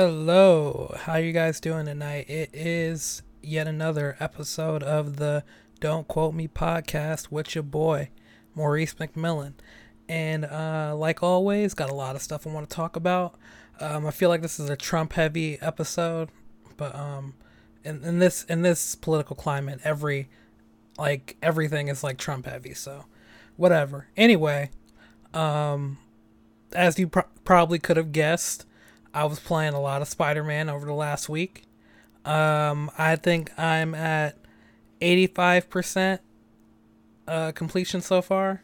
Hello, how you guys doing tonight? It is yet another episode of the Don't Quote Me podcast with your boy Maurice McMillan, and uh, like always, got a lot of stuff I want to talk about. Um, I feel like this is a Trump-heavy episode, but um, in, in this in this political climate, every like everything is like Trump-heavy, so whatever. Anyway, um, as you pro- probably could have guessed. I was playing a lot of Spider Man over the last week. Um, I think I'm at 85% uh, completion so far.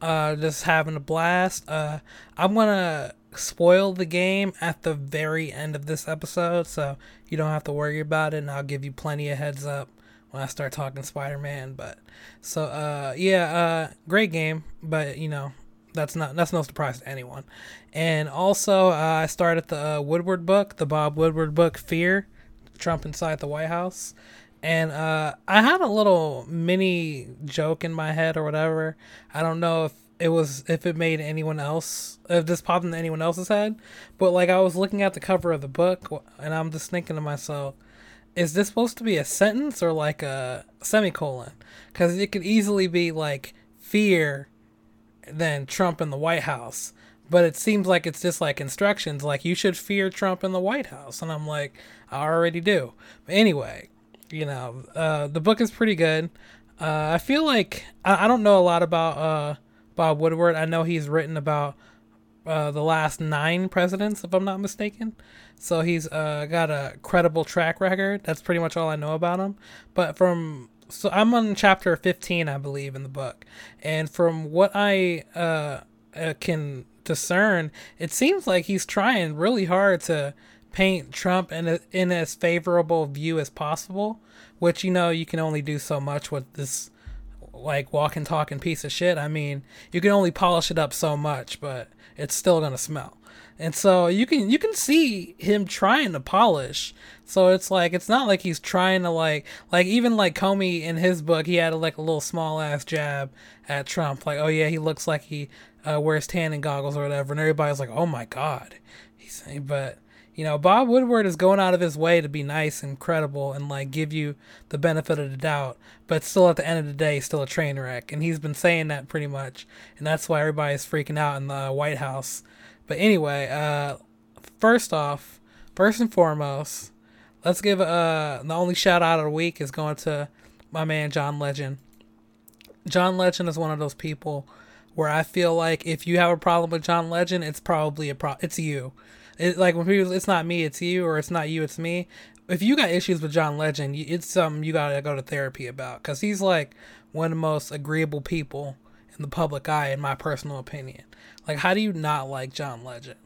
Uh, just having a blast. Uh, I'm gonna spoil the game at the very end of this episode, so you don't have to worry about it, and I'll give you plenty of heads up when I start talking Spider Man. But so, uh, yeah, uh, great game, but you know, that's not that's no surprise to anyone. And also, uh, I started the uh, Woodward book, the Bob Woodward book, Fear, Trump Inside the White House. And uh, I had a little mini joke in my head or whatever. I don't know if it was if it made anyone else if this popped into anyone else's head, but like I was looking at the cover of the book and I'm just thinking to myself, is this supposed to be a sentence or like a semicolon? Because it could easily be like fear than Trump in the White House. But it seems like it's just like instructions, like you should fear Trump in the White House. And I'm like, I already do. But anyway, you know, uh, the book is pretty good. Uh, I feel like I, I, don't know a lot about uh, Bob Woodward. I know he's written about uh, the last nine presidents, if I'm not mistaken. So he's uh, got a credible track record. That's pretty much all I know about him. But from so I'm on chapter 15, I believe, in the book, and from what I uh, uh, can discern, it seems like he's trying really hard to paint Trump in a, in as favorable view as possible. Which you know you can only do so much with this like walking talking piece of shit. I mean, you can only polish it up so much, but it's still gonna smell. And so you can you can see him trying to polish. So it's like it's not like he's trying to like like even like Comey in his book he had a, like a little small ass jab at Trump. Like oh yeah he looks like he uh, wears tanning goggles or whatever. And everybody's like oh my god. He's but you know Bob Woodward is going out of his way to be nice and credible and like give you the benefit of the doubt. But still at the end of the day still a train wreck. And he's been saying that pretty much. And that's why everybody's freaking out in the White House but anyway, uh, first off, first and foremost, let's give uh the only shout out of the week is going to my man John Legend. John Legend is one of those people where I feel like if you have a problem with John Legend, it's probably a pro. It's you. It, like when people, it's not me, it's you, or it's not you, it's me. If you got issues with John Legend, it's something you gotta go to therapy about because he's like one of the most agreeable people in the public eye, in my personal opinion. Like, how do you not like John Legend?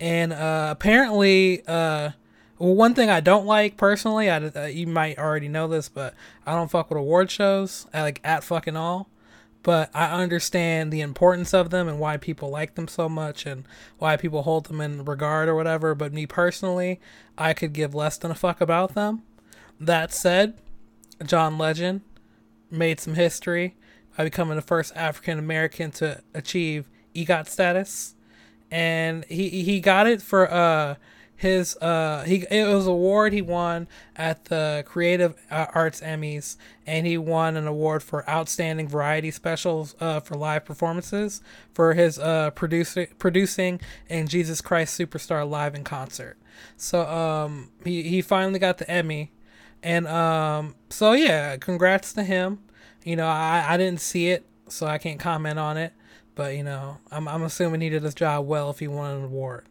And uh, apparently, uh, well, one thing I don't like personally, I, uh, you might already know this, but I don't fuck with award shows, I, like at fucking all. But I understand the importance of them and why people like them so much and why people hold them in regard or whatever. But me personally, I could give less than a fuck about them. That said, John Legend made some history by becoming the first African American to achieve EGOT status, and he he got it for uh his uh he it was an award he won at the Creative Arts Emmys, and he won an award for outstanding variety specials uh for live performances for his uh producing producing and Jesus Christ Superstar live in concert. So um he he finally got the Emmy, and um so yeah, congrats to him. You know I I didn't see it, so I can't comment on it. But you know, I'm I'm assuming he did his job well if he won an award.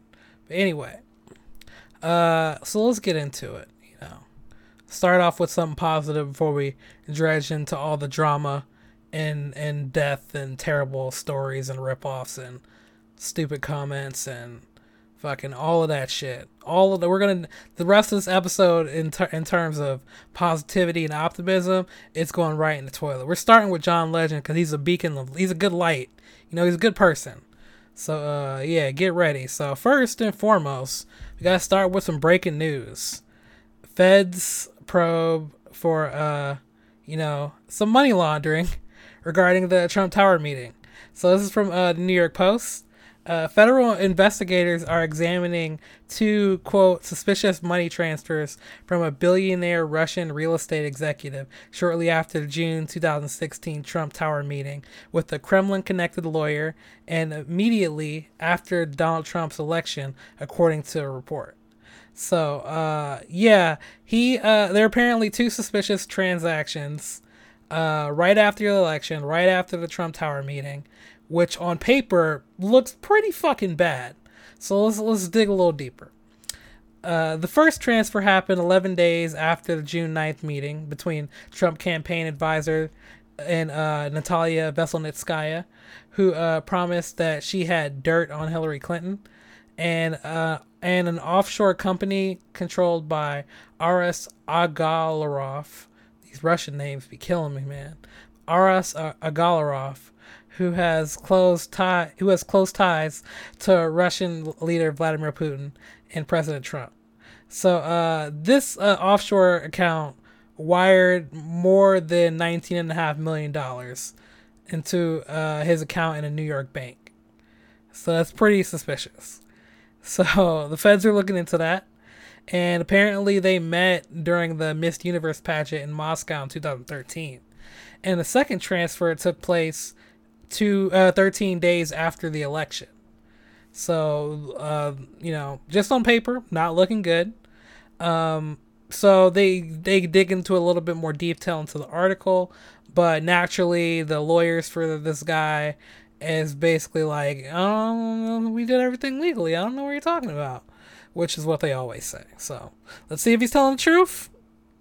But anyway, uh, so let's get into it. You know, start off with something positive before we dredge into all the drama and and death and terrible stories and ripoffs and stupid comments and fucking all of that shit. All of the we're gonna the rest of this episode in ter- in terms of positivity and optimism, it's going right in the toilet. We're starting with John Legend because he's a beacon of he's a good light you know, he's a good person. So, uh, yeah, get ready. So, first and foremost, we gotta start with some breaking news. Feds probe for, uh, you know, some money laundering regarding the Trump Tower meeting. So, this is from uh, the New York Post. Uh, federal investigators are examining two, quote, suspicious money transfers from a billionaire Russian real estate executive shortly after the June 2016 Trump Tower meeting with a Kremlin connected lawyer and immediately after Donald Trump's election, according to a report. So, uh, yeah, he, uh, there are apparently two suspicious transactions, uh, right after the election, right after the Trump Tower meeting which on paper looks pretty fucking bad. So let's let's dig a little deeper. Uh, the first transfer happened 11 days after the June 9th meeting between Trump campaign advisor and uh, Natalia Veselnitskaya, who uh, promised that she had dirt on Hillary Clinton, and uh, and an offshore company controlled by Aras Agalarov. These Russian names be killing me, man. Aras Agalarov who has close tie who has close ties to Russian leader Vladimir Putin and President Trump. So uh, this uh, offshore account wired more than nineteen and a half million dollars into uh, his account in a New York bank. So that's pretty suspicious. So the feds are looking into that. And apparently they met during the Miss Universe pageant in Moscow in 2013. And the second transfer took place to uh, 13 days after the election. So, uh, you know, just on paper, not looking good. Um, so they they dig into a little bit more detail into the article, but naturally, the lawyers for this guy is basically like, "Oh, we did everything legally. I don't know what you're talking about," which is what they always say. So let's see if he's telling the truth.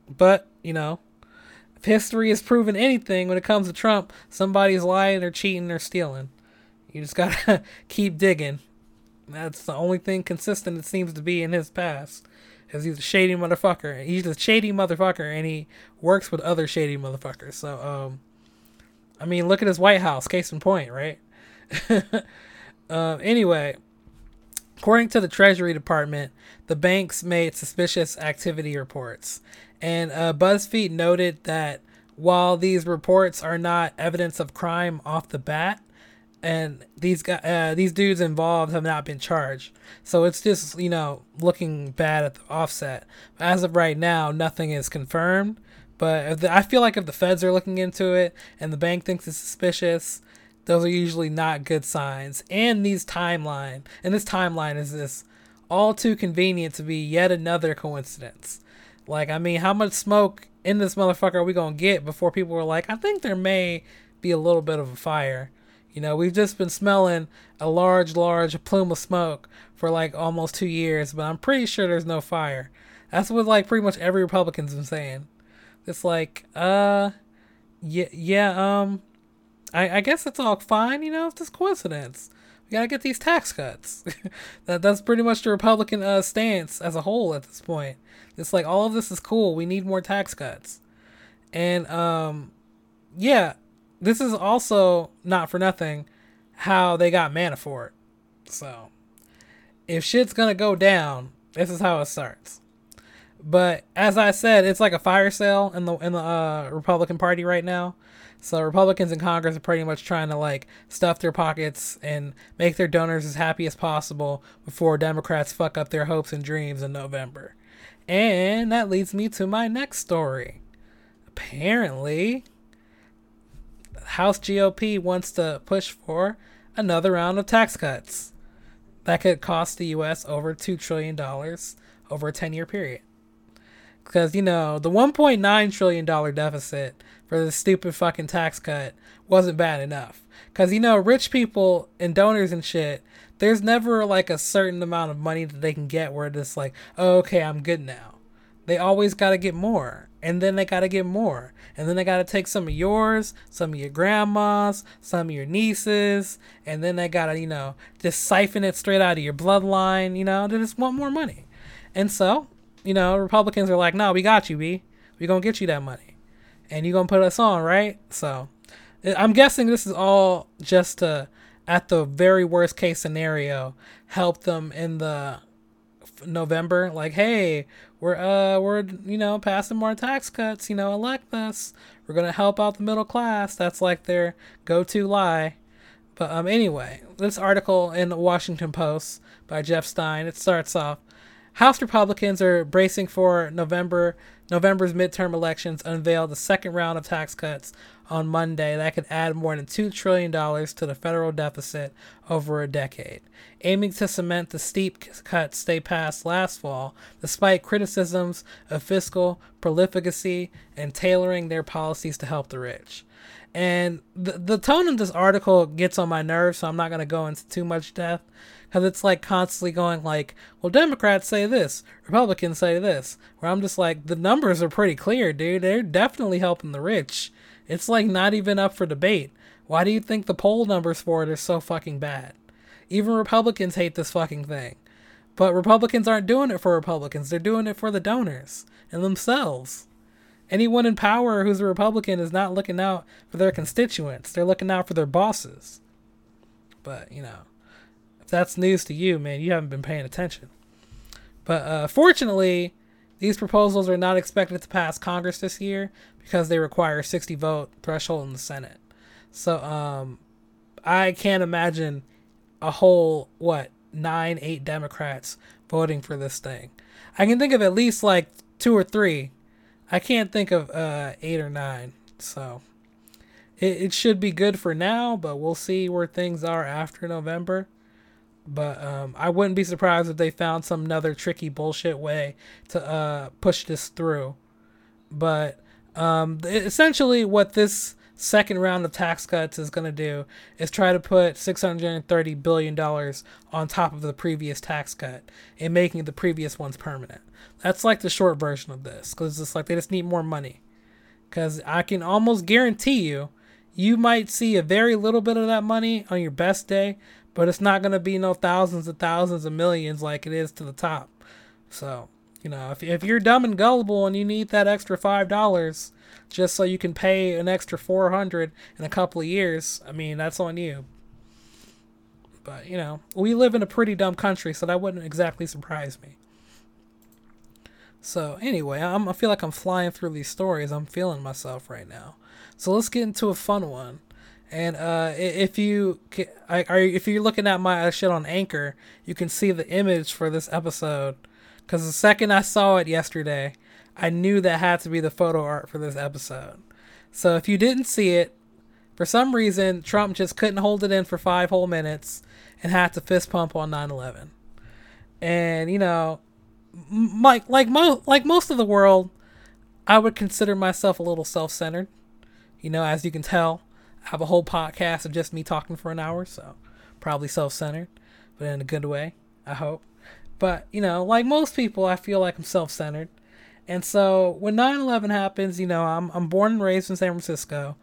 But you know, history has proven anything when it comes to Trump, somebody's lying or cheating or stealing. You just gotta keep digging. That's the only thing consistent it seems to be in his past. Is he's a shady motherfucker. He's a shady motherfucker and he works with other shady motherfuckers. So um I mean look at his White House, case in point, right? uh, anyway, according to the Treasury Department, the banks made suspicious activity reports and uh, BuzzFeed noted that while these reports are not evidence of crime off the bat, and these guys, uh, these dudes involved have not been charged, so it's just you know looking bad at the offset. As of right now, nothing is confirmed. But the, I feel like if the feds are looking into it and the bank thinks it's suspicious, those are usually not good signs. And these timeline, and this timeline is this all too convenient to be yet another coincidence. Like, I mean, how much smoke in this motherfucker are we gonna get before people are like, I think there may be a little bit of a fire. You know, we've just been smelling a large, large plume of smoke for like almost two years, but I'm pretty sure there's no fire. That's what like pretty much every Republican's been saying. It's like, uh, yeah, yeah, um, I, I guess it's all fine, you know, it's just coincidence. Gotta get these tax cuts. that that's pretty much the Republican uh, stance as a whole at this point. It's like all of this is cool. We need more tax cuts. And um yeah, this is also not for nothing how they got Manafort. So if shit's gonna go down, this is how it starts. But as I said, it's like a fire sale in the in the uh, Republican Party right now. So Republicans in Congress are pretty much trying to like stuff their pockets and make their donors as happy as possible before Democrats fuck up their hopes and dreams in November. And that leads me to my next story. Apparently, House GOP wants to push for another round of tax cuts that could cost the US over 2 trillion dollars over a 10-year period. Cuz you know, the 1.9 trillion dollar deficit for the stupid fucking tax cut wasn't bad enough. Cuz you know, rich people and donors and shit there's never like a certain amount of money that they can get where it's like, oh, okay, I'm good now. They always got to get more. And then they got to get more. And then they got to take some of yours, some of your grandmas, some of your nieces, and then they got to, you know, just siphon it straight out of your bloodline, you know, they just want more money. And so, you know, Republicans are like, no, we got you, B. we going to get you that money. And you going to put us on, right? So, I'm guessing this is all just to at the very worst case scenario, help them in the November. Like, hey, we're uh we're you know passing more tax cuts. You know, elect us. We're gonna help out the middle class. That's like their go-to lie. But um, anyway, this article in the Washington Post by Jeff Stein it starts off. House Republicans are bracing for November November's midterm elections unveil the second round of tax cuts on Monday that could add more than $2 trillion to the federal deficit over a decade, aiming to cement the steep cuts they passed last fall, despite criticisms of fiscal profligacy and tailoring their policies to help the rich. And the, the tone of this article gets on my nerves, so I'm not going to go into too much depth because it's like constantly going like, well, Democrats say this, Republicans say this, where I'm just like, the numbers are pretty clear, dude. They're definitely helping the rich. It's like not even up for debate. Why do you think the poll numbers for it are so fucking bad? Even Republicans hate this fucking thing. But Republicans aren't doing it for Republicans. They're doing it for the donors and themselves. Anyone in power who's a Republican is not looking out for their constituents. They're looking out for their bosses. But, you know, that's news to you, man, you haven't been paying attention. But uh, fortunately, these proposals are not expected to pass Congress this year because they require a 60 vote threshold in the Senate. So um, I can't imagine a whole, what, nine, eight Democrats voting for this thing. I can think of at least like two or three. I can't think of uh, eight or nine. So it, it should be good for now, but we'll see where things are after November. But um, I wouldn't be surprised if they found some another tricky bullshit way to uh, push this through. But um, essentially, what this second round of tax cuts is going to do is try to put $630 billion on top of the previous tax cut and making the previous ones permanent. That's like the short version of this because it's like they just need more money. Because I can almost guarantee you, you might see a very little bit of that money on your best day, but it's not going to be no thousands and thousands of millions like it is to the top. So, you know, if, if you're dumb and gullible and you need that extra $5 just so you can pay an extra 400 in a couple of years, I mean, that's on you. But, you know, we live in a pretty dumb country, so that wouldn't exactly surprise me. So, anyway, I'm, I feel like I'm flying through these stories. I'm feeling myself right now. So, let's get into a fun one. And uh, if you are if you're looking at my shit on Anchor, you can see the image for this episode. Because the second I saw it yesterday, I knew that had to be the photo art for this episode. So if you didn't see it, for some reason Trump just couldn't hold it in for five whole minutes and had to fist pump on 9/11. And you know, like like mo- like most of the world, I would consider myself a little self-centered. You know, as you can tell have a whole podcast of just me talking for an hour, so probably self centered, but in a good way, I hope. But, you know, like most people, I feel like I'm self centered. And so when 9 11 happens, you know, I'm, I'm born and raised in San Francisco,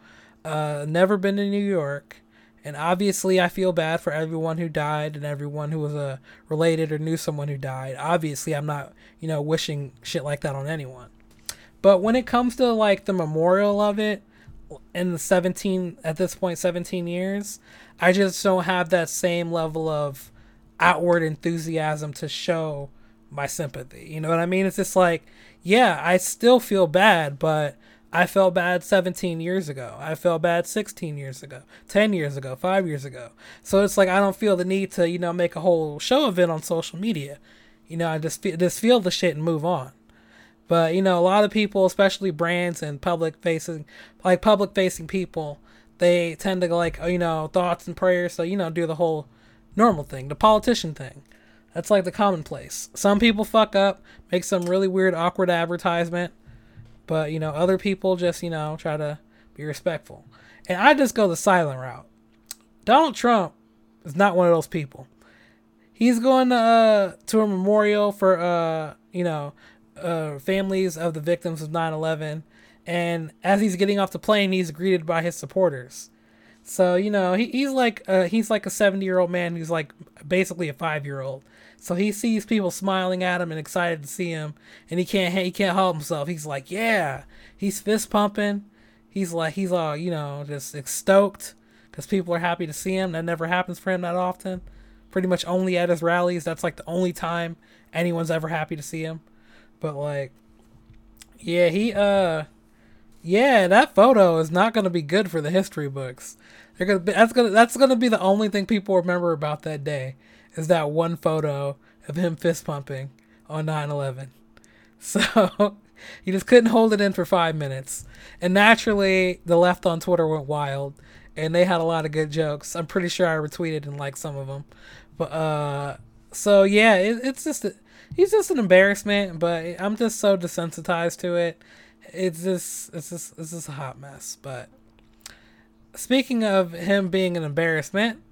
uh, never been to New York. And obviously, I feel bad for everyone who died and everyone who was uh, related or knew someone who died. Obviously, I'm not, you know, wishing shit like that on anyone. But when it comes to like the memorial of it, in the 17 at this point 17 years i just don't have that same level of outward enthusiasm to show my sympathy. You know what i mean? It's just like yeah i still feel bad but i felt bad 17 years ago. I felt bad 16 years ago 10 years ago 5 years ago. So it's like i don't feel the need to you know make a whole show of it on social media. You know i just feel, just feel the shit and move on but you know, a lot of people, especially brands and public facing, like public facing people, they tend to like you know thoughts and prayers. So you know, do the whole normal thing, the politician thing. That's like the commonplace. Some people fuck up, make some really weird, awkward advertisement, but you know, other people just you know try to be respectful. And I just go the silent route. Donald Trump is not one of those people. He's going to uh, to a memorial for uh, you know uh, families of the victims of 9/11, and as he's getting off the plane, he's greeted by his supporters. So you know he, he's like uh, he's like a 70 year old man who's like basically a five year old. So he sees people smiling at him and excited to see him, and he can't he can't help himself. He's like, yeah, he's fist pumping. He's like he's all you know just stoked because people are happy to see him. That never happens for him that often. Pretty much only at his rallies. That's like the only time anyone's ever happy to see him. But like, yeah, he uh, yeah, that photo is not gonna be good for the history books. They're gonna be, that's gonna that's gonna be the only thing people remember about that day is that one photo of him fist pumping on 9/11. So he just couldn't hold it in for five minutes, and naturally the left on Twitter went wild, and they had a lot of good jokes. I'm pretty sure I retweeted and liked some of them, but uh, so yeah, it, it's just a, he's just an embarrassment. But I'm just so desensitized to it. It's just it's just it's just a hot mess. But speaking of him being an embarrassment,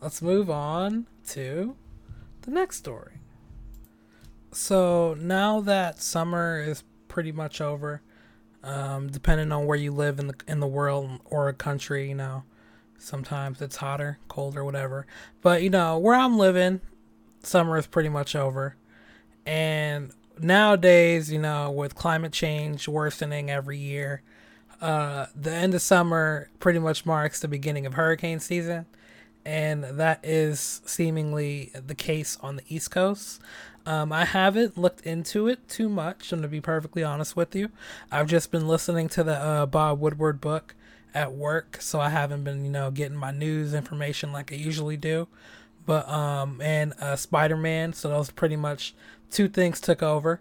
let's move on to the next story. So now that summer is pretty much over, um, depending on where you live in the in the world or a country, you know, sometimes it's hotter, colder, whatever. But you know, where I'm living, summer is pretty much over, and nowadays, you know, with climate change worsening every year, uh, the end of summer pretty much marks the beginning of hurricane season, and that is seemingly the case on the East Coast. Um, I haven't looked into it too much, and to be perfectly honest with you, I've just been listening to the uh, Bob Woodward book at work, so I haven't been, you know, getting my news information like I usually do. But um, and uh, Spider Man, so those pretty much two things took over.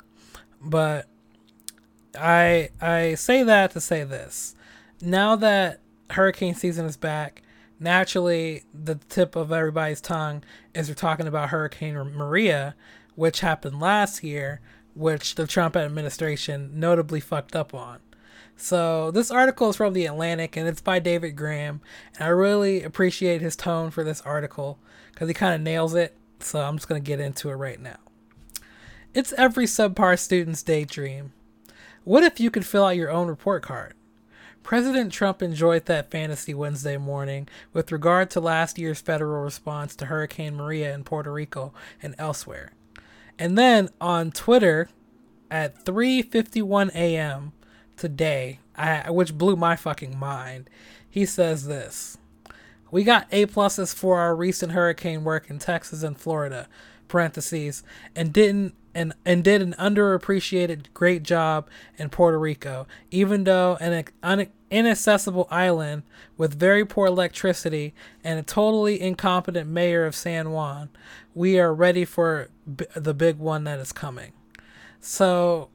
But I I say that to say this: now that hurricane season is back, naturally the tip of everybody's tongue is we're talking about Hurricane Maria which happened last year, which the Trump administration notably fucked up on. So this article is from the Atlantic and it's by David Graham, and I really appreciate his tone for this article because he kind of nails it. So I'm just gonna get into it right now. It's every subpar student's daydream. What if you could fill out your own report card? President Trump enjoyed that fantasy Wednesday morning with regard to last year's federal response to Hurricane Maria in Puerto Rico and elsewhere. And then on Twitter at 3:51 a.m. today, I, which blew my fucking mind, he says this: "We got A pluses for our recent hurricane work in Texas and Florida." Parentheses and didn't and, and did an underappreciated great job in Puerto Rico, even though an un, inaccessible island with very poor electricity and a totally incompetent mayor of San Juan. We are ready for b- the big one that is coming. So,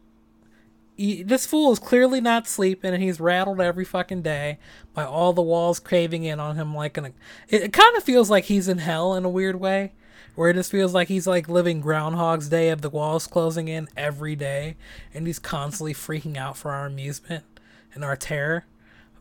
this fool is clearly not sleeping, and he's rattled every fucking day by all the walls caving in on him like an. It, it kind of feels like he's in hell in a weird way where it just feels like he's like living Groundhog's Day of the walls closing in every day, and he's constantly freaking out for our amusement and our terror.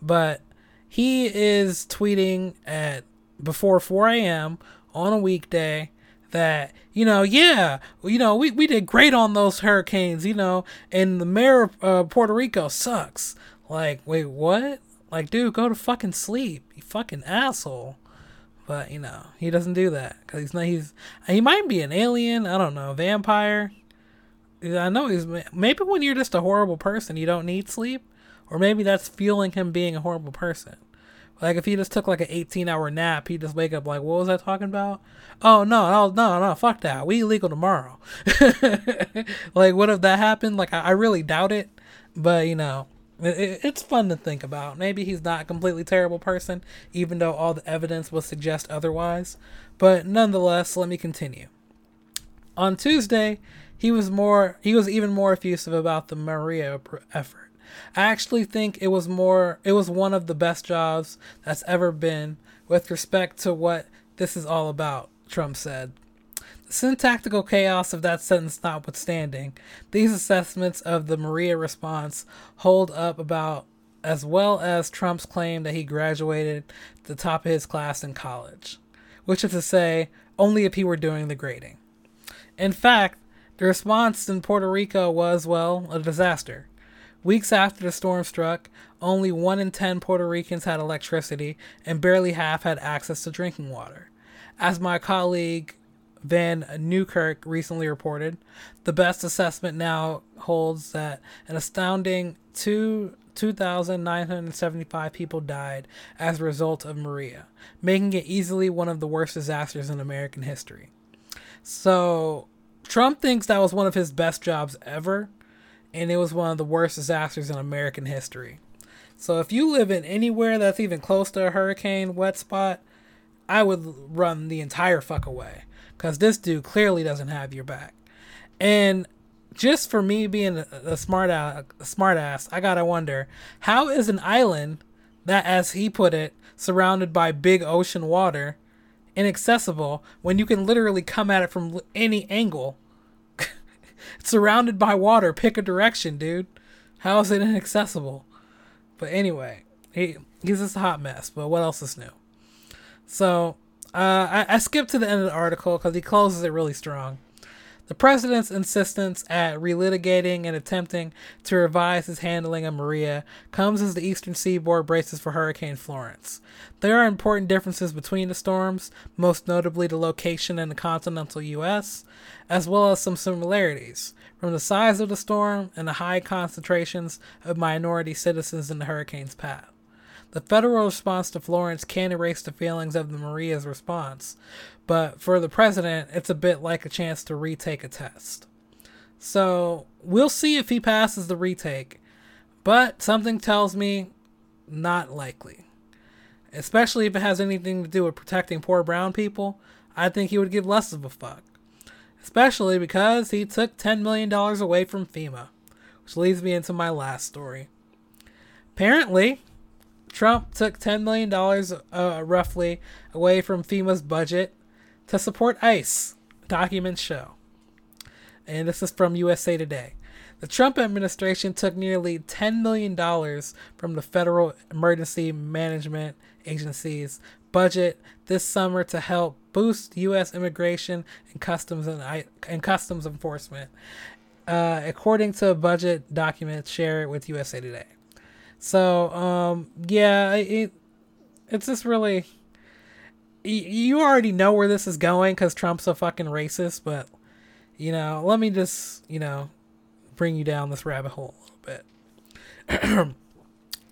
But he is tweeting at before 4 a.m. on a weekday that you know yeah you know we, we did great on those hurricanes you know and the mayor of uh, puerto rico sucks like wait what like dude go to fucking sleep you fucking asshole but you know, he doesn't do that because he's not. He's he might be an alien. I don't know, vampire. I know he's maybe when you're just a horrible person, you don't need sleep, or maybe that's fueling him being a horrible person. Like if he just took like an 18 hour nap, he'd just wake up like, what was I talking about? Oh no, no, no, no, fuck that. We illegal tomorrow. like what if that happened? Like I, I really doubt it, but you know, it's fun to think about. Maybe he's not a completely terrible person, even though all the evidence would suggest otherwise. But nonetheless, let me continue. On Tuesday, he was more he was even more effusive about the Maria effort. I actually think it was more it was one of the best jobs that's ever been with respect to what this is all about, Trump said. Syntactical chaos of that sentence notwithstanding, these assessments of the Maria response hold up about as well as Trump's claim that he graduated the top of his class in college, which is to say, only if he were doing the grading. In fact, the response in Puerto Rico was, well, a disaster. Weeks after the storm struck, only 1 in 10 Puerto Ricans had electricity, and barely half had access to drinking water. As my colleague Vann Newkirk recently reported, the best assessment now holds that an astounding two 2,975 people died as a result of Maria, making it easily one of the worst disasters in American history. So, Trump thinks that was one of his best jobs ever, and it was one of the worst disasters in American history. So if you live in anywhere that's even close to a hurricane wet spot, I would run the entire fuck away. Because this dude clearly doesn't have your back. And just for me being a, a smart a smart ass, I gotta wonder how is an island that, as he put it, surrounded by big ocean water, inaccessible when you can literally come at it from any angle. surrounded by water, pick a direction, dude. How is it inaccessible? But anyway, he he's just a hot mess. But what else is new? So uh, I, I skipped to the end of the article because he closes it really strong. The president's insistence at relitigating and attempting to revise his handling of Maria comes as the eastern seaboard braces for Hurricane Florence. There are important differences between the storms, most notably the location in the continental U.S., as well as some similarities, from the size of the storm and the high concentrations of minority citizens in the hurricane's path. The federal response to Florence can't erase the feelings of the Maria's response, but for the president, it's a bit like a chance to retake a test. So we'll see if he passes the retake, but something tells me not likely. Especially if it has anything to do with protecting poor brown people, I think he would give less of a fuck. Especially because he took $10 million away from FEMA, which leads me into my last story. Apparently, Trump took $10 million uh, roughly away from FEMA's budget to support ICE, documents show. And this is from USA Today. The Trump administration took nearly $10 million from the Federal Emergency Management Agency's budget this summer to help boost U.S. immigration and customs and, and customs enforcement, uh, according to a budget document shared with USA Today. So, um, yeah, it, it's just really. You already know where this is going because Trump's a fucking racist, but, you know, let me just, you know, bring you down this rabbit hole a little bit.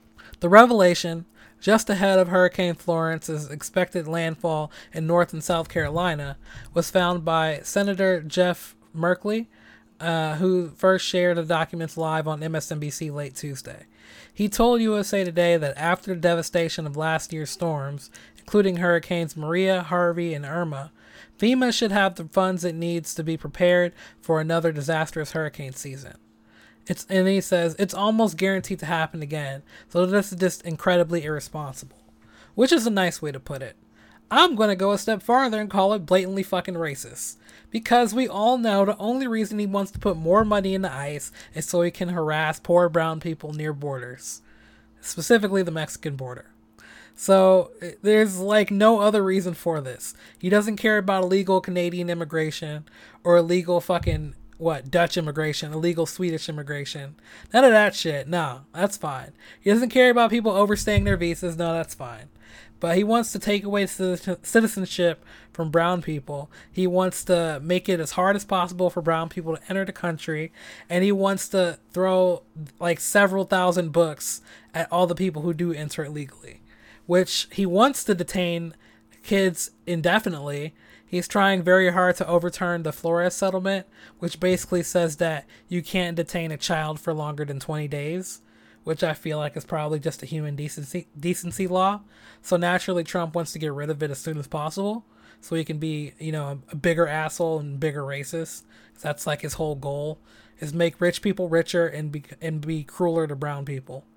the revelation just ahead of Hurricane Florence's expected landfall in North and South Carolina, was found by Senator Jeff Merkley, uh, who first shared the documents live on MSNBC late Tuesday. He told USA Today that after the devastation of last year's storms, including Hurricanes Maria, Harvey, and Irma, FEMA should have the funds it needs to be prepared for another disastrous hurricane season. It's and he says it's almost guaranteed to happen again, so this is just incredibly irresponsible. Which is a nice way to put it. I'm gonna go a step farther and call it blatantly fucking racist. Because we all know the only reason he wants to put more money in the ice is so he can harass poor brown people near borders, specifically the Mexican border. So eh, there's like no other reason for this. He doesn't care about illegal Canadian immigration or illegal fucking what Dutch immigration, illegal Swedish immigration. None of that shit. No, that's fine. He doesn't care about people overstaying their visas. No, that's fine but he wants to take away citizenship from brown people. He wants to make it as hard as possible for brown people to enter the country, and he wants to throw like several thousand books at all the people who do enter illegally, which he wants to detain kids indefinitely. He's trying very hard to overturn the Flores settlement, which basically says that you can't detain a child for longer than 20 days which I feel like is probably just a human decency decency law. So naturally, Trump wants to get rid of it as soon as possible, so he can be, you know, a bigger asshole and bigger racist. That's like his whole goal is make rich people richer and be and be crueler to brown people.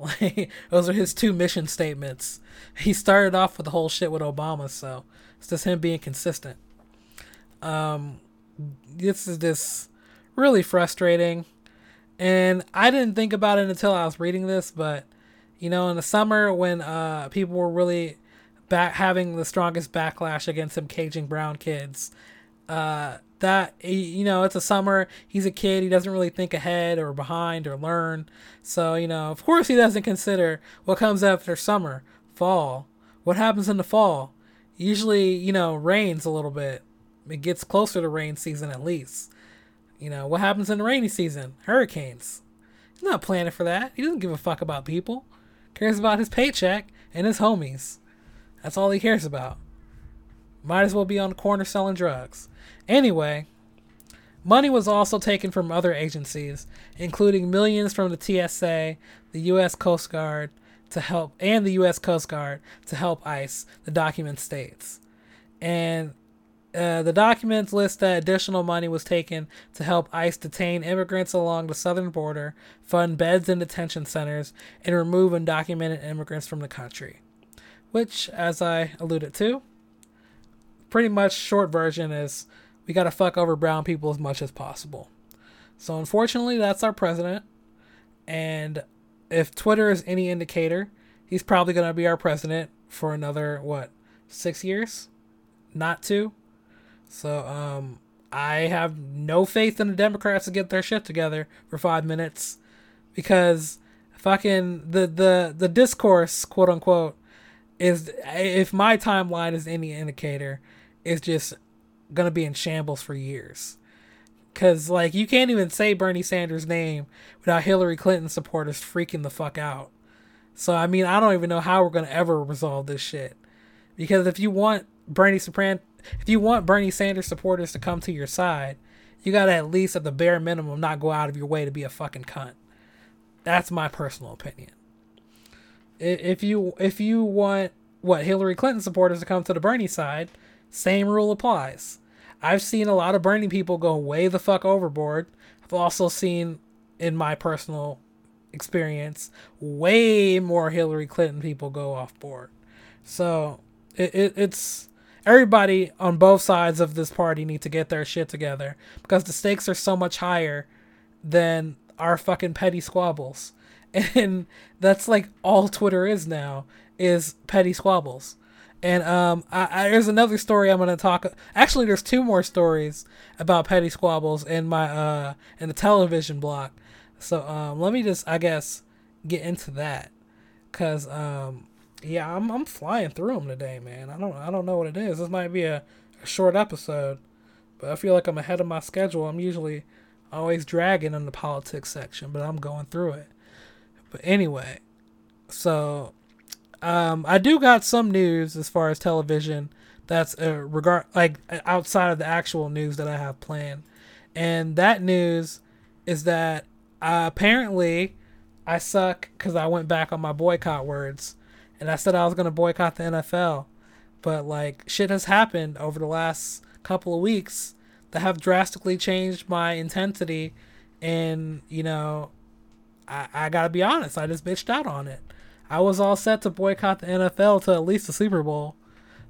Like those are his two mission statements. He started off with the whole shit with Obama, so it's just him being consistent. Um, this is just really frustrating. And I didn't think about it until I was reading this, but you know, in the summer when uh, people were really back having the strongest backlash against him caging brown kids, uh, that you know, it's a summer. He's a kid. He doesn't really think ahead or behind or learn. So you know, of course, he doesn't consider what comes after summer, fall. What happens in the fall? Usually, you know, rains a little bit. It gets closer to rain season at least. You know, what happens in the rainy season? Hurricanes. He's not planning for that. He doesn't give a fuck about people. Cares about his paycheck and his homies. That's all he cares about. Might as well be on the corner selling drugs. Anyway, Money was also taken from other agencies, including millions from the TSA, the U.S. Coast Guard, to help, and the U.S. Coast Guard to help ICE. The document states, and uh, the documents list that additional money was taken to help ICE detain immigrants along the southern border, fund beds in detention centers, and remove undocumented immigrants from the country. Which, as I alluded to, pretty much short version is we got to fuck over brown people as much as possible. So, unfortunately, that's our president. And if Twitter is any indicator, he's probably to be our president for another, what, six years? Not two? So um, I have no faith in the Democrats to get their shit together for five minutes because fucking the the the discourse quote unquote is if my timeline is any indicator is just gonna be in shambles for years. Because like you can't even say bernie sanders name without hillary clinton supporters freaking the fuck out. So i mean i don't even know how we're gonna ever resolve this shit. Because if you want bernie Sopran- if you want Bernie Sanders supporters to come to your side, you gotta at least at the bare minimum not go out of your way to be a fucking cunt. That's my personal opinion. If you if you want what Hillary Clinton supporters to come to the Bernie side, same rule applies. I've seen a lot of Bernie people go way the fuck overboard. I've also seen in my personal experience way more Hillary Clinton people go off board. So it, it it's everybody on both sides of this party need to get their shit together because the stakes are so much higher than our fucking petty squabbles. And that's like all Twitter is now is petty squabbles. And um, I, I, there's another story I'm gonna talk. Actually, there's two more stories about petty squabbles in my uh in the television block. So um, let me just I guess get into that, cause um yeah, I'm I'm flying through them today, man. I don't I don't know what it is. This might be a, a short episode, but I feel like I'm ahead of my schedule. I'm usually always dragging in the politics section, but I'm going through it. But anyway, so um, I do got some news as far as television that's uh, regard like outside of the actual news that I have planned, and that news is that uh, apparently I suck because I went back on my boycott words and I said I was gonna boycott the NFL, but like shit has happened over the last couple of weeks that have drastically changed my intensity, and you know, I I gotta be honest, I just bitched out on it. I was all set to boycott the NFL to at least the Super Bowl,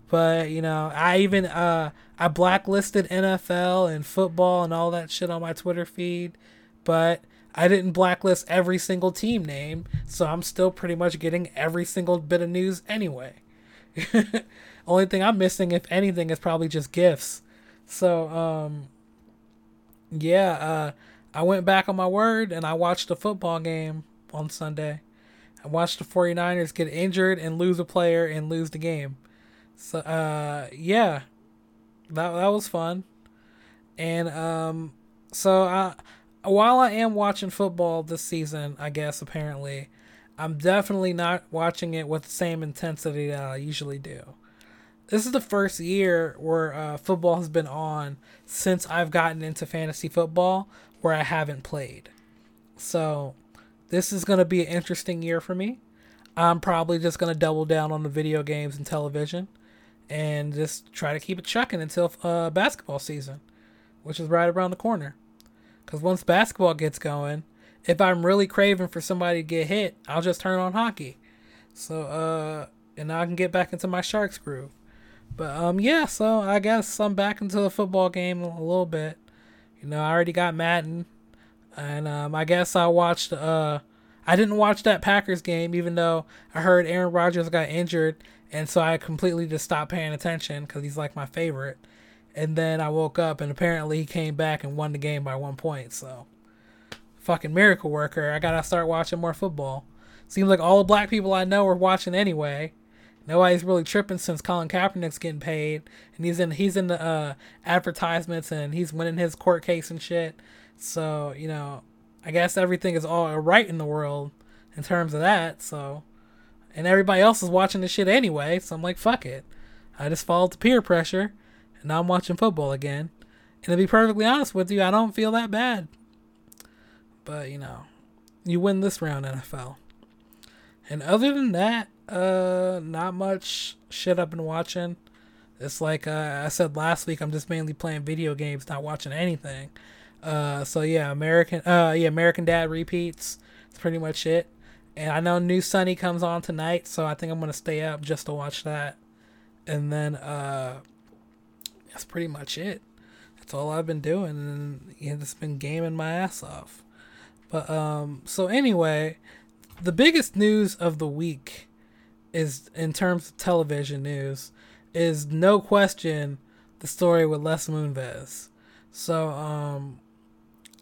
but you know, I even uh I blacklisted NFL and football and all that shit on my Twitter feed, but I didn't blacklist every single team name, so I'm still pretty much getting every single bit of news anyway. Only thing I'm missing, if anything, is probably just gifts. So, um, yeah, uh, I went back on my word and I watched a football game on Sunday. I watched the 49ers get injured and lose a player and lose the game. So, uh, yeah, that, that was fun. And, um, so I, while I am watching football this season, I guess apparently, I'm definitely not watching it with the same intensity that I usually do. This is the first year where uh, football has been on since I've gotten into fantasy football where I haven't played. So, this is going to be an interesting year for me. I'm probably just going to double down on the video games and television and just try to keep it chucking until uh, basketball season, which is right around the corner. Because once basketball gets going, if I'm really craving for somebody to get hit, I'll just turn on hockey. So, uh, and I can get back into my Sharks groove. But, um, yeah, so I guess I'm back into the football game a little bit. You know, I already got Madden. And, um, I guess I watched, uh, I didn't watch that Packers game, even though I heard Aaron Rodgers got injured. And so I completely just stopped paying attention because he's like my favorite. And then I woke up and apparently he came back and won the game by one point. So, fucking miracle worker. I gotta start watching more football. Seems like all the black people I know are watching anyway. Nobody's really tripping since Colin Kaepernick's getting paid, and he's in he's in the uh, advertisements and he's winning his court case and shit. So you know, I guess everything is all right in the world in terms of that. So, and everybody else is watching the shit anyway. So I'm like, fuck it. I just followed the peer pressure and now I'm watching football again. And to be perfectly honest with you, I don't feel that bad. But, you know, you win this round, NFL. And other than that, uh, not much shit I've been watching. It's like uh, I said last week, I'm just mainly playing video games, not watching anything. Uh, so yeah, American, uh, yeah, American Dad repeats. It's pretty much it. And I know New Sunny comes on tonight, so I think I'm gonna stay up just to watch that. And then uh, that's pretty much it. That's all I've been doing, and you know, just been gaming my ass off. But um, so anyway, the biggest news of the week is in terms of television news is no question the story with Les Moonves. So um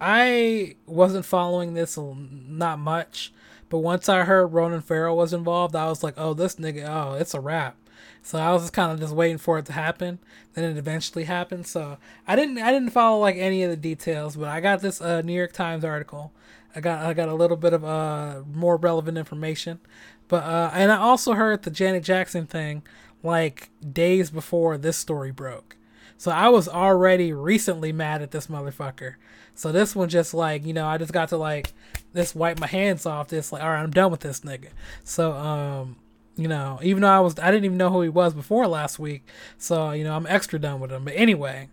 I wasn't following this not much, but once I heard Ronan Farrow was involved, I was like, "Oh, this nigga, oh, it's a wrap." So I was just kind of just waiting for it to happen. Then it eventually happened. So I didn't I didn't follow like any of the details, but I got this uh, New York Times article. I got I got a little bit of uh more relevant information, but uh and I also heard the Janet Jackson thing like days before this story broke. So I was already recently mad at this motherfucker. So this one just like, you know, I just got to like just wipe my hands off this like all right, I'm done with this nigga. So um you know, even though I was I didn't even know who he was before last week. So, you know, I'm extra done with him. But anyway,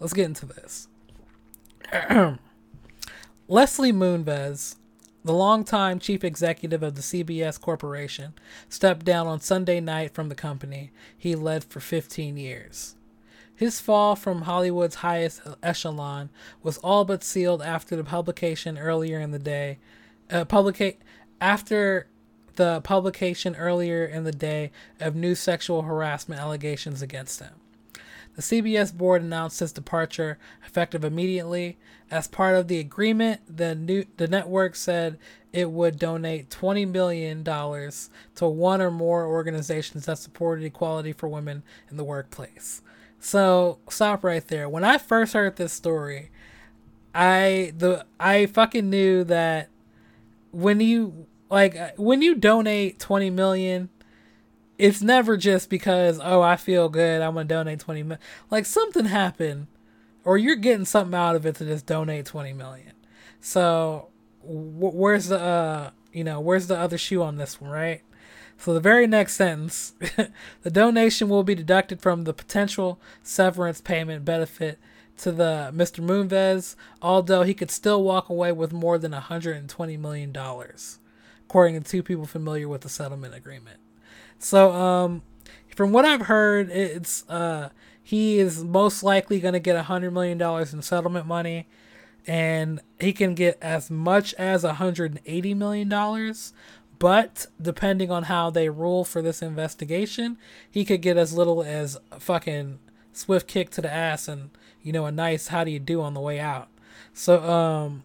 let's get into this. Leslie Moonves the longtime chief executive of the CBS Corporation, stepped down on Sunday night from the company he led for 15 years. His fall from Hollywood's highest echelon was all but sealed after the publication earlier in the day. Uh, publica- after the publication earlier in the day of new sexual harassment allegations against him. The CBS board announced his departure effective immediately. As part of the agreement, the new the network said it would donate twenty million dollars to one or more organizations that supported equality for women in the workplace. So stop right there. When I first heard this story, I the I fucking knew that when you like when you donate 20 million it's never just because oh I feel good I'm gonna donate twenty million. Like something happened, or you're getting something out of it to just donate twenty million. So wh- where's the uh you know where's the other shoe on this one right? So the very next sentence, the donation will be deducted from the potential severance payment benefit to the Mr. Moonves, although he could still walk away with more than 120 million dollars, according to two people familiar with the settlement agreement. So, um, from what I've heard, it's uh, he is most likely going to get a hundred million dollars in settlement money, and he can get as much as a hundred and eighty million dollars. But depending on how they rule for this investigation, he could get as little as a fucking swift kick to the ass and you know a nice how do you do on the way out. So um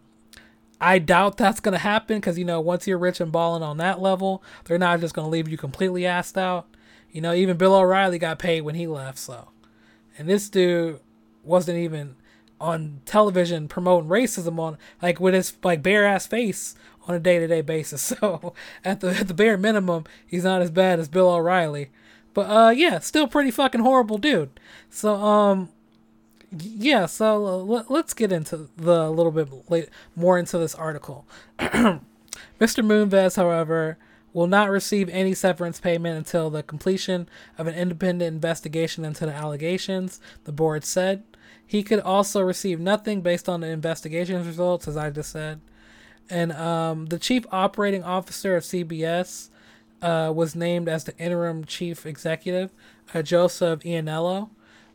I doubt that's to happen because, you know, once you're rich and balling on that level, they're not just to leave you completely assed out. You know, even Bill O'Reilly got paid when he left, so. And this dude wasn't even on television promoting racism on, like, with his, like, bare ass face on a day to day basis. So, at the, at the bare minimum, he's not as bad as Bill O'Reilly. But, uh, yeah, still pretty fucking horrible dude. So, um, yeah, so uh, let, us get into the little bit late, more into this article. Mr. Moonves, however, will not receive any severance payment until the completion of an independent investigation into the allegations, the board said. He could also receive nothing based on the investigation's results, as I just said. And um, the chief operating officer of CBS uh, was named as the interim chief executive, uh, Joseph Ianniello.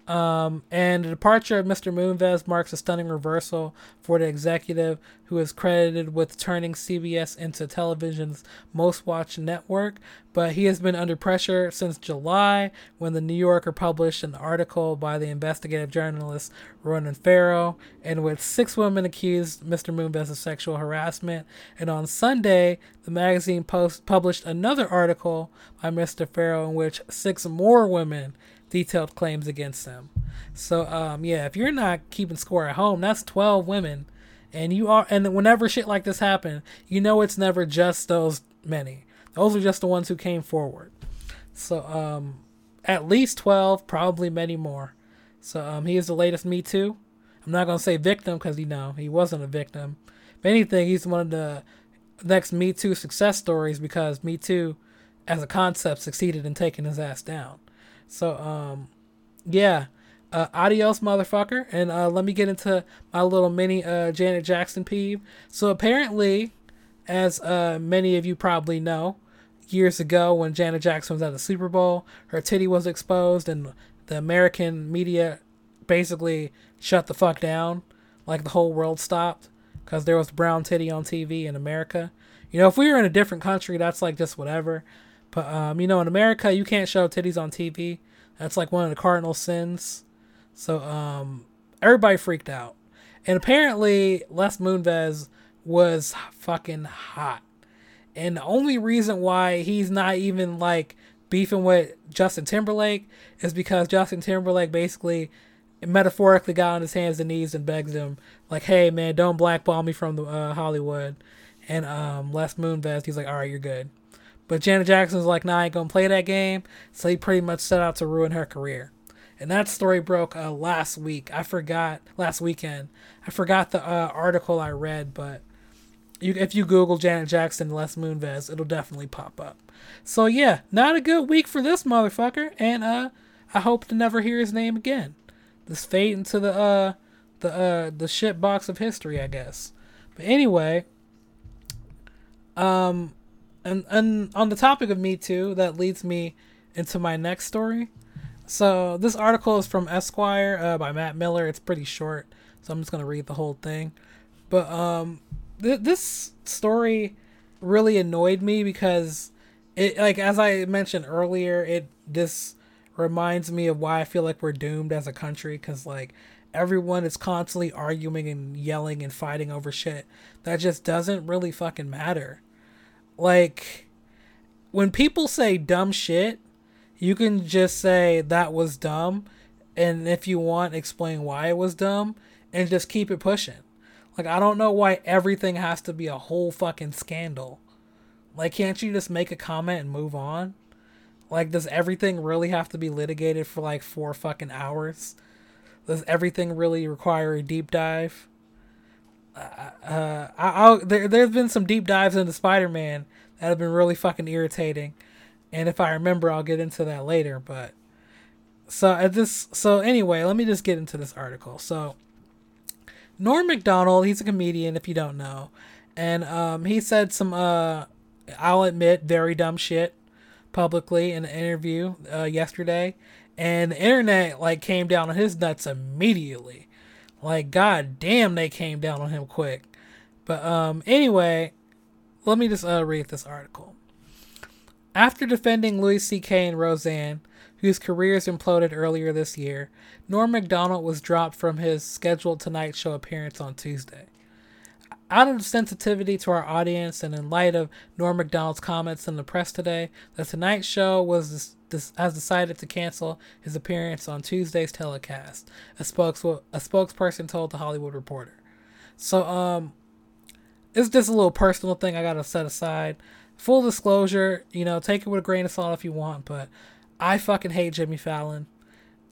Um, and the departure of Mr. Moonves marks a stunning reversal for the executive who is credited with turning CBS into television's most watched network. But he has been under pressure since July when the New Yorker published an article by the investigative journalist Ronan Farrow, in which six women accused Mr. Moonves of sexual harassment. And on Sunday, the magazine post published another article by Mr. Farrow in which six more women detailed claims against them. So um, yeah, if you're not keeping score at home, that's 12 women, and you are. And whenever shit like this happen, you know it's never just those many. Those are just the ones who came forward. So um, at least 12, probably many more. So um, he is the latest Me Too. I'm not gonna say victim because you know he wasn't a victim. If anything, he's one of the next Me Too success stories because Me Too, as a concept, succeeded in taking his ass down. So um, yeah, uh, adios, motherfucker. And uh, let me get into my little mini uh, Janet Jackson peeve. So apparently, as uh, many of you probably know, years ago when Janet Jackson was at the Super Bowl, her titty was exposed, and the American media basically shut the fuck down. Like the whole world stopped because there was brown titty on TV in America. You know, if we were in a different country, that's like just whatever. But um, you know, in America, you can't show titties on TV. That's like one of the cardinal sins. So um, everybody freaked out, and apparently Les Moonves was fucking hot. And the only reason why he's not even like beefing with Justin Timberlake is because Justin Timberlake basically metaphorically got on his hands and knees and begged him, like, hey man, don't blackball me from the uh, Hollywood. And um, Les Moonves, he's like, all right, you're good. But Janet Jackson's like, nah, I ain't gonna play that game. So he pretty much set out to ruin her career. And that story broke uh, last week. I forgot last weekend. I forgot the uh, article I read, but you, if you Google Janet Jackson Les Moonves, it'll definitely pop up. So yeah, not a good week for this motherfucker, and uh, I hope to never hear his name again. This fade into the uh, the uh, the shit box of history, I guess. But anyway, um, and and on the topic of Me Too, that leads me into my next story. So this article is from Esquire uh, by Matt Miller. It's pretty short, so I'm just gonna read the whole thing. But um, th- this story really annoyed me because it, like as I mentioned earlier, it this reminds me of why I feel like we're doomed as a country because like everyone is constantly arguing and yelling and fighting over shit that just doesn't really fucking matter. Like when people say dumb shit you can just say that was dumb and if you want explain why it was dumb and just keep it pushing. Like i don't know why everything has to be a whole fucking scandal. Like can't you just make a comment and move on? Like does everything really have to be litigated for like four fucking hours? Does everything really require a deep dive uh, I, I'll, there, there's been some deep dives into spider-man that have been really fucking irritating and if I remember, I'll get into that later. But so at this, so anyway, let me just get into this article. So Norm Macdonald, he's a comedian, if you don't know, and um, he said some, uh, I'll admit, very dumb shit publicly in an interview uh, yesterday, and the internet like came down on his nuts immediately. Like, god damn, they came down on him quick. But um, anyway, let me just uh, read this article. After defending Louis C.K. and Roseanne, whose careers imploded earlier this year, Norm Macdonald was dropped from his scheduled Tonight Show appearance on Tuesday. Out of sensitivity to our audience and in light of Norm Macdonald's comments in the press today, The Tonight Show was has decided to cancel his appearance on Tuesday's telecast. A, spokes- a spokesperson told the Hollywood Reporter. So, um, it's just a little personal thing I gotta set aside full disclosure, you know, take it with a grain of salt if you want, but I fucking hate Jimmy Fallon.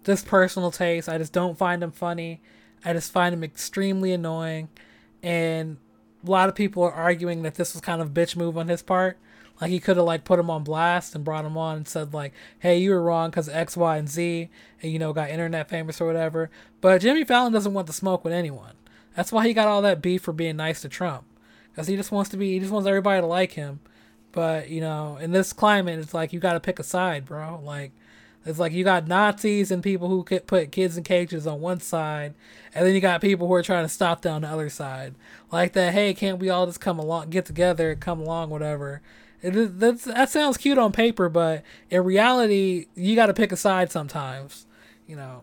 This personal taste, I just don't find him funny. I just find him extremely annoying. And a lot of people are arguing that this was kind of bitch move on his part. Like he could have like put him on blast and brought him on and said like, "Hey, you were wrong because X, Y, and Z," and you know got internet famous or whatever. But Jimmy Fallon doesn't want to smoke with anyone. That's why he got all that beef for being nice to Trump, because he just wants to be. He just wants everybody to like him. But you know, in this climate, it's like you got to pick a side, bro. Like it's like you got Nazis and people who put kids in cages on one side, and then you got people who are trying to stop them on the other side. Like that, hey, can't we all just come along, get together, come along, whatever. It, that sounds cute on paper, but in reality, you got to pick a side sometimes. You know,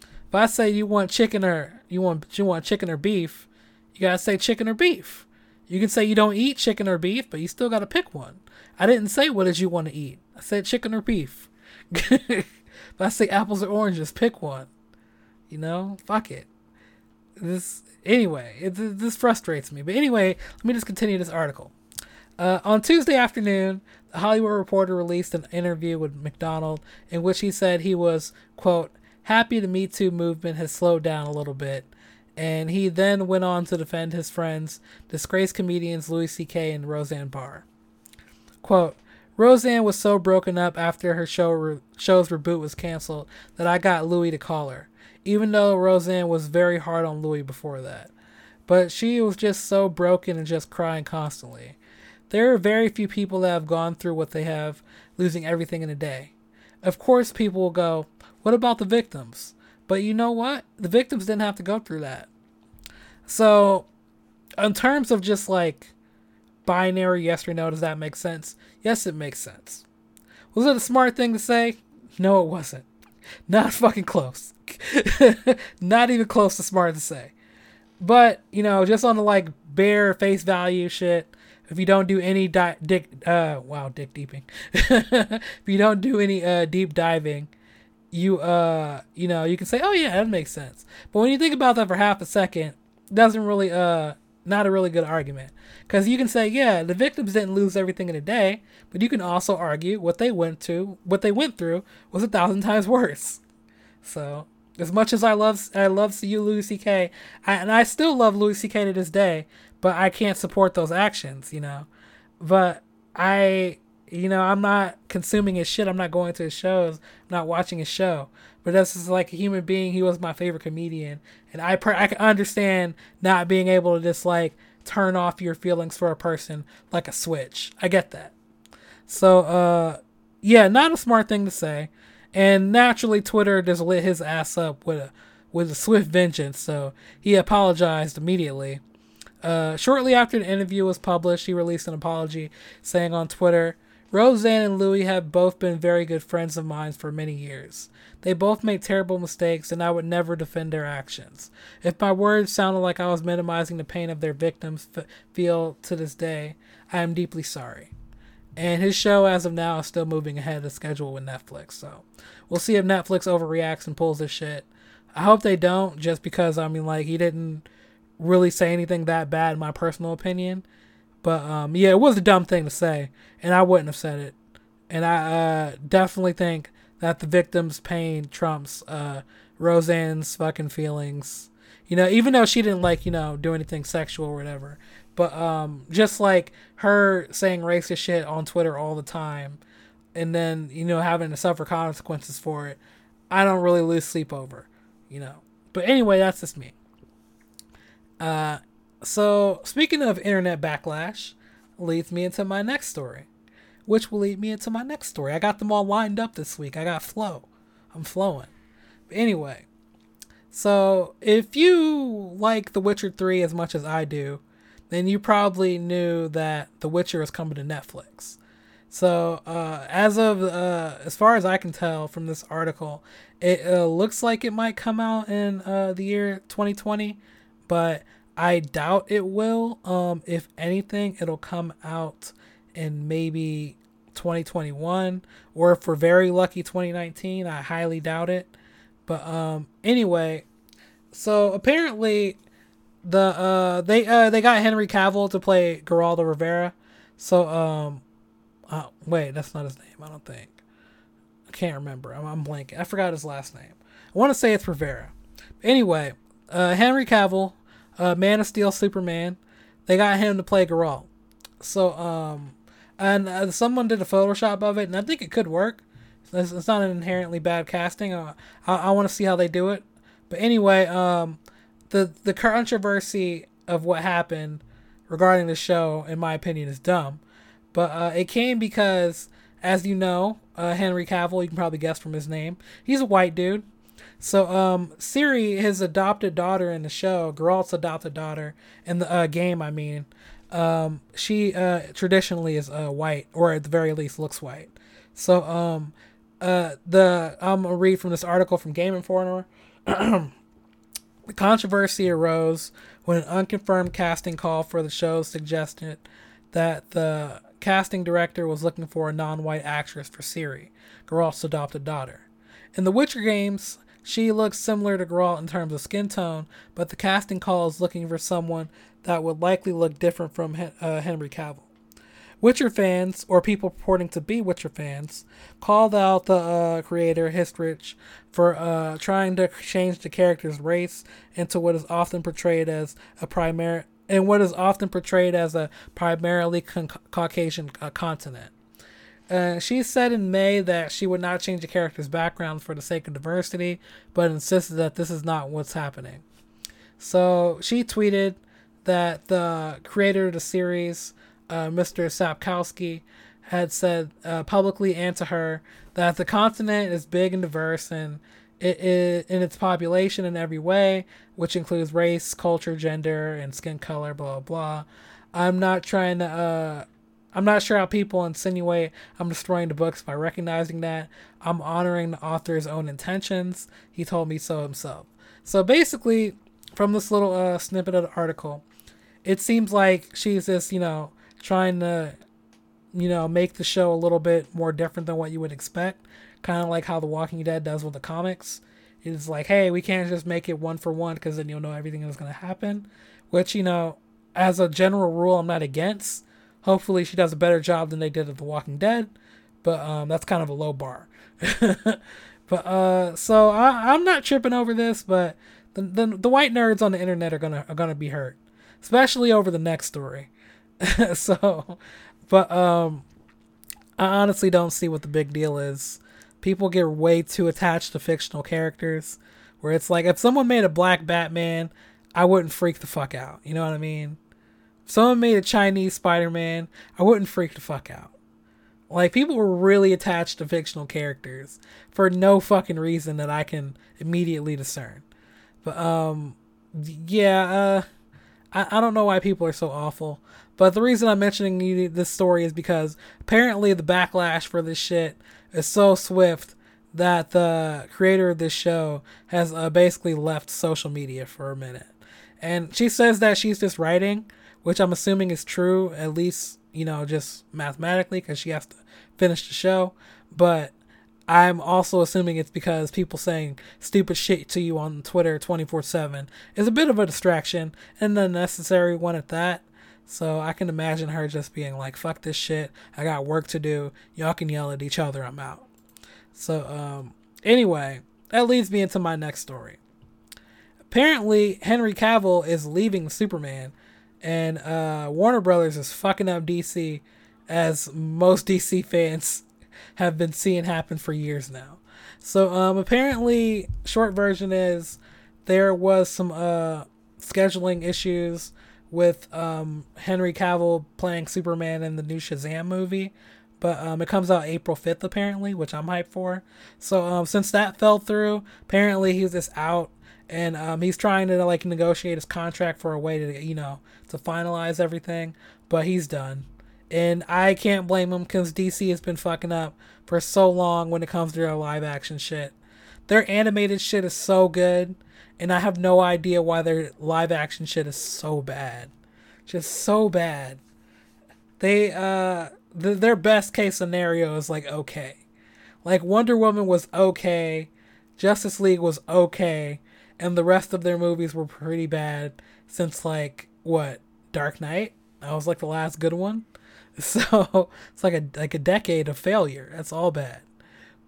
if I say you want chicken or you want you want chicken or beef, you gotta say chicken or beef. You can say you don't eat chicken or beef, but you still got to pick one. I didn't say what did you want to eat. I said chicken or beef. If I say apples or oranges, pick one. You know, fuck it. This anyway. It, this frustrates me. But anyway, let me just continue this article. Uh, on Tuesday afternoon, the Hollywood Reporter released an interview with McDonald in which he said he was quote happy the Me Too movement has slowed down a little bit And he then went on to defend his friends, disgraced comedians Louis C.K. and Roseanne Barr. Quote, Roseanne was so broken up after her show re- show's reboot was canceled that I got Louis to call her, even though Roseanne was very hard on Louis before that. But she was just so broken and just crying constantly. There are very few people that have gone through what they have, losing everything in a day. Of course, people will go, What about the victims? But you know what? The victims didn't have to go through that. So, in terms of just like binary yes or no, does that make sense? Yes, it makes sense. Was it a smart thing to say? No, it wasn't. Not fucking close. Not even close to smart to say. But, you know, just on the like bare face value shit, if you don't do any di- dick uh wow, dick deeping. if you don't do any uh deep diving, you uh you know, you can say, "Oh yeah, that makes sense." But when you think about that for half a second, doesn't really uh not a really good argument. Because you can say, yeah, the victims didn't lose everything in a day, but you can also argue what they went to, what they went through, was a thousand times worse. So, as much as I love, I love you, Louis C.K., I, and I still love Louis C.K. to this day, but I can't support those actions, you know. But I, you know, I'm not consuming his shit. I'm not going to his shows. I'm not watching his show. But this is like a human being. He was my favorite comedian, and I per- I can understand not being able to just like turn off your feelings for a person like a switch. I get that. So uh yeah, not a smart thing to say. And naturally Twitter just lit his ass up with a with a swift vengeance, so he apologized immediately. Uh, shortly after the interview was published, he released an apology, saying on Twitter, Roseanne and Louis have both been very good friends of mine for many years. They both make terrible mistakes, and I would never defend their actions. If my words sounded like I was minimizing the pain of their victims f- feel to this day, I am deeply sorry. And his show, as of now, is still moving ahead of schedule with Netflix. So we'll see if Netflix overreacts and pulls this shit. I hope they don't, just because I mean, like he didn't really say anything that bad, in my personal opinion. But um, yeah, it was a dumb thing to say, and I wouldn't have said it. And I uh, definitely think that the victim's pain trumps uh, Roseanne's fucking feelings. You know, even though she didn't like you know do anything sexual or whatever, but um, just like her saying racist shit on Twitter all the time, and then you know having to suffer consequences for it, I don't really lose sleep over, you know. But anyway, that's just me. Uh, so, speaking of internet backlash, leads me into my next story, which will lead me into my next story. I got them all lined up this week. I got flow. I'm flowing. But anyway, so if you like The Witcher 3 as much as I do, then you probably knew that The Witcher is coming to Netflix. So, uh, as of uh, as far as I can tell from this article, it uh, looks like it might come out in uh, the year 2020, but I doubt it will. Um, if anything, it'll come out in maybe 2021 or if we're very lucky 2019. I highly doubt it. But um, anyway, so apparently the uh they uh they got Henry Cavill to play Geraldo Rivera. So um, uh, wait, that's not his name. I don't think. I can't remember. I'm, I'm blanking. I forgot his last name. I want to say it's Rivera. Anyway, uh, Henry Cavill uh, Man of Steel, Superman. They got him to play Geralt. So, um, and uh, someone did a Photoshop of it, and I think it could work. It's, it's not an inherently bad casting. Uh, I, I want to see how they do it. But anyway, um, the the controversy of what happened regarding the show, in my opinion, is dumb. But uh, it came because, as you know, uh, Henry Cavill, you can probably guess from his name, he's a white dude. So, um, Ciri, his adopted daughter in the show, Geralt's adopted daughter in the uh, game, I mean, um, she uh, traditionally is uh, white, or at the very least looks white. So, um, uh, the I'm gonna read from this article from Game Informer. the controversy arose when an unconfirmed casting call for the show suggested that the casting director was looking for a non-white actress for Ciri, Geralt's adopted daughter. In the Witcher games, she looks similar to Geralt in terms of skin tone, but the casting call is looking for someone that would likely look different from uh, Henry Cavill. Witcher fans, or people purporting to be Witcher fans, called out the uh, creator, Hissrich, for uh, trying to change the character's race into what is often portrayed as a primary and what is often portrayed as a primarily con- Caucasian uh, continent. Uh, she said in May that she would not change a character's background for the sake of diversity, but insisted that this is not what's happening. So she tweeted that the creator of the series, uh, Mr. Sapkowski, had said uh, publicly and to her that the continent is big and diverse and it, it, in its population in every way, which includes race, culture, gender, and skin color, blah, blah, blah. I'm not trying to, uh, I'm not sure how people insinuate I'm destroying the books by recognizing that. I'm honoring the author's own intentions. He told me so himself. So basically, from this little uh, snippet of the article, it seems like she's just, you know, trying to, you know, make the show a little bit more different than what you would expect. Kind of like how The Walking Dead does with the comics. It's like, hey, we can't just make it one for one because then you'll know everything that's going to happen. Which, you know, as a general rule, I'm not against. Hopefully, she does a better job than they did at The Walking Dead. But um, that's kind of a low bar. but uh, so I, I'm not tripping over this, but the, the, the white nerds on the internet are gonna are gonna be hurt, especially over the next story. so, but um, I honestly don't see what the big deal is. People get way too attached to fictional characters, where it's like if someone made a black Batman, I wouldn't freak the fuck out. You know what I mean? Someone made a Chinese Spider Man, I wouldn't freak the fuck out. Like people were really attached to fictional characters for no fucking reason that I can immediately discern. But um, yeah, uh, I I don't know why people are so awful. But the reason I'm mentioning this story is because apparently the backlash for this shit is so swift that the creator of this show has uh, basically left social media for a minute. And she says that she's just writing, which I'm assuming is true, at least, you know, just mathematically, because she has to finish the show. But I'm also assuming it's because people saying stupid shit to you on Twitter 24 7 is a bit of a distraction and an unnecessary one at that. So I can imagine her just being like, fuck this shit. I got work to do. Y'all can yell at each other. I'm out. So, um, anyway, that leads me into my next story. Apparently, Henry Cavill is leaving Superman, and uh, Warner Brothers is fucking up DC, as most DC fans have been seeing happen for years now. So um, apparently, short version is there was some uh, scheduling issues with um, Henry Cavill playing Superman in the new Shazam movie. But um, it comes out April 5th, apparently, which I'm hyped for. So um, since that fell through, apparently he's just out. And um, he's trying to like negotiate his contract for a way to, you know, to finalize everything. But he's done. And I can't blame him because DC has been fucking up for so long when it comes to their live action shit. Their animated shit is so good, and I have no idea why their live action shit is so bad. Just so bad. They, uh, th- their best case scenario is like okay. Like Wonder Woman was okay, Justice League was okay, and the rest of their movies were pretty bad since like what Dark Knight. That was like the last good one. So it's like a like a decade of failure. That's all bad.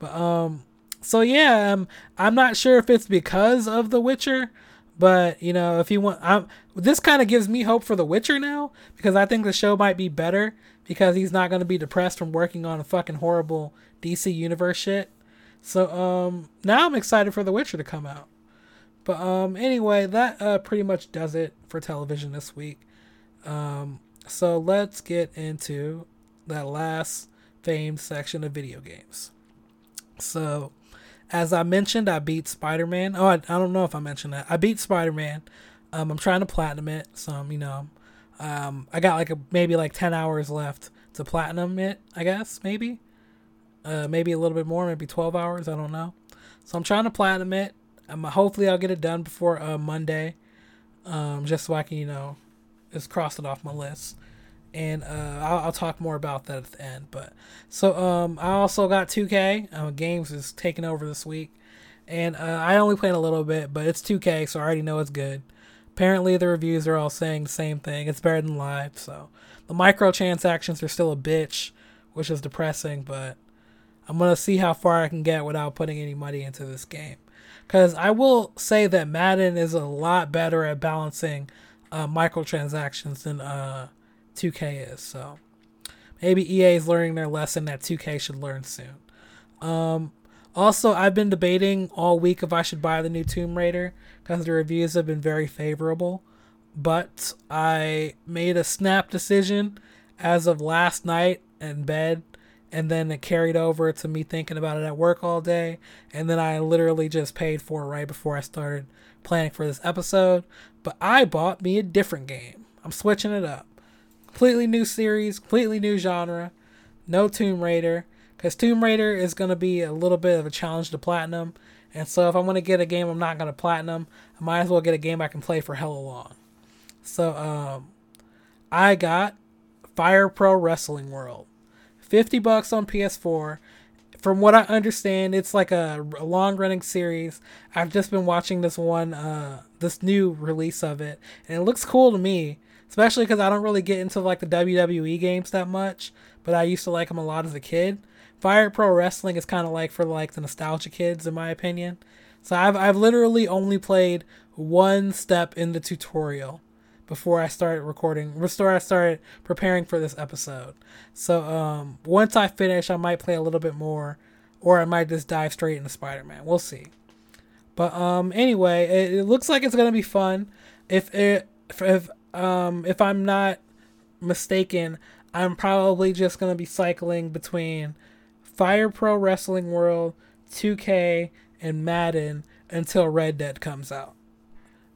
But um so yeah, um, I'm not sure if it's because of The Witcher, but you know, if you want I'm this kind of gives me hope for The Witcher now because I think the show might be better because he's not going to be depressed from working on a fucking horrible DC universe shit. So um now I'm excited for The Witcher to come out. But um anyway, that uh pretty much does it for television this week. Um so let's get into that last famed section of video games. So, as I mentioned, I beat Spider Man. Oh, I, I don't know if I mentioned that. I beat Spider Man. Um, I'm trying to platinum it. So, you know, um, I got like a, maybe like 10 hours left to platinum it, I guess, maybe. Uh, maybe a little bit more, maybe 12 hours. I don't know. So, I'm trying to platinum it. Um, hopefully, I'll get it done before uh, Monday. Um, just so I can, you know, just crossed it off my list. And uh, I'll, I'll, talk more about that at the end. But so um, I also got 2K. Uh, games is taking over this week, and uh, I only played a little bit, but it's 2K, so I already know it's good. apparently the reviews are all saying the same thing. It's better than live. So the microtransactions are still a bitch, which is depressing. But I'm gonna see how far I can get without putting any money into this game. Because I will say that Madden is a lot better at balancing uh, microtransactions than uh, 2K is. So maybe EA is learning their lesson that 2K should learn soon. Um, also, I've been debating all week if I should buy the new Tomb Raider because the reviews have been very favorable. But I made a snap decision as of last night in bed and then it carried over to me thinking about it at work all day. And then i literally just paid for it right before i started planning for this episode. But i bought me a different game. I'm switching it up. Completely new series completely new genre. No tomb raider. Because tomb raider is going to be a little bit of a challenge to platinum. And so if i want to get a game i'm not going to platinum i might as well get a game i can play for hella long. So um i got fire pro wrestling world 50 bucks on PS4. From what I understand, it's like a, a long running series. I've just been watching this one, uh, this new release of it, and it looks cool to me, especially because I don't really get into like the WWE games that much, but I used to like them a lot as a kid. Fire Pro Wrestling is kind of like for like the nostalgia kids, in my opinion. So I've I've literally only played one step in the tutorial before I started recording, before I started preparing for this episode. So um, once I finish, I might play a little bit more, or I might just dive straight into Spider Man. We'll see. But um, anyway, it, it, looks like it's gonna be fun. If it, if, um, if I'm not mistaken, I'm probably just gonna be cycling between Fire Pro Wrestling World, 2K, and Madden until Red Dead comes out.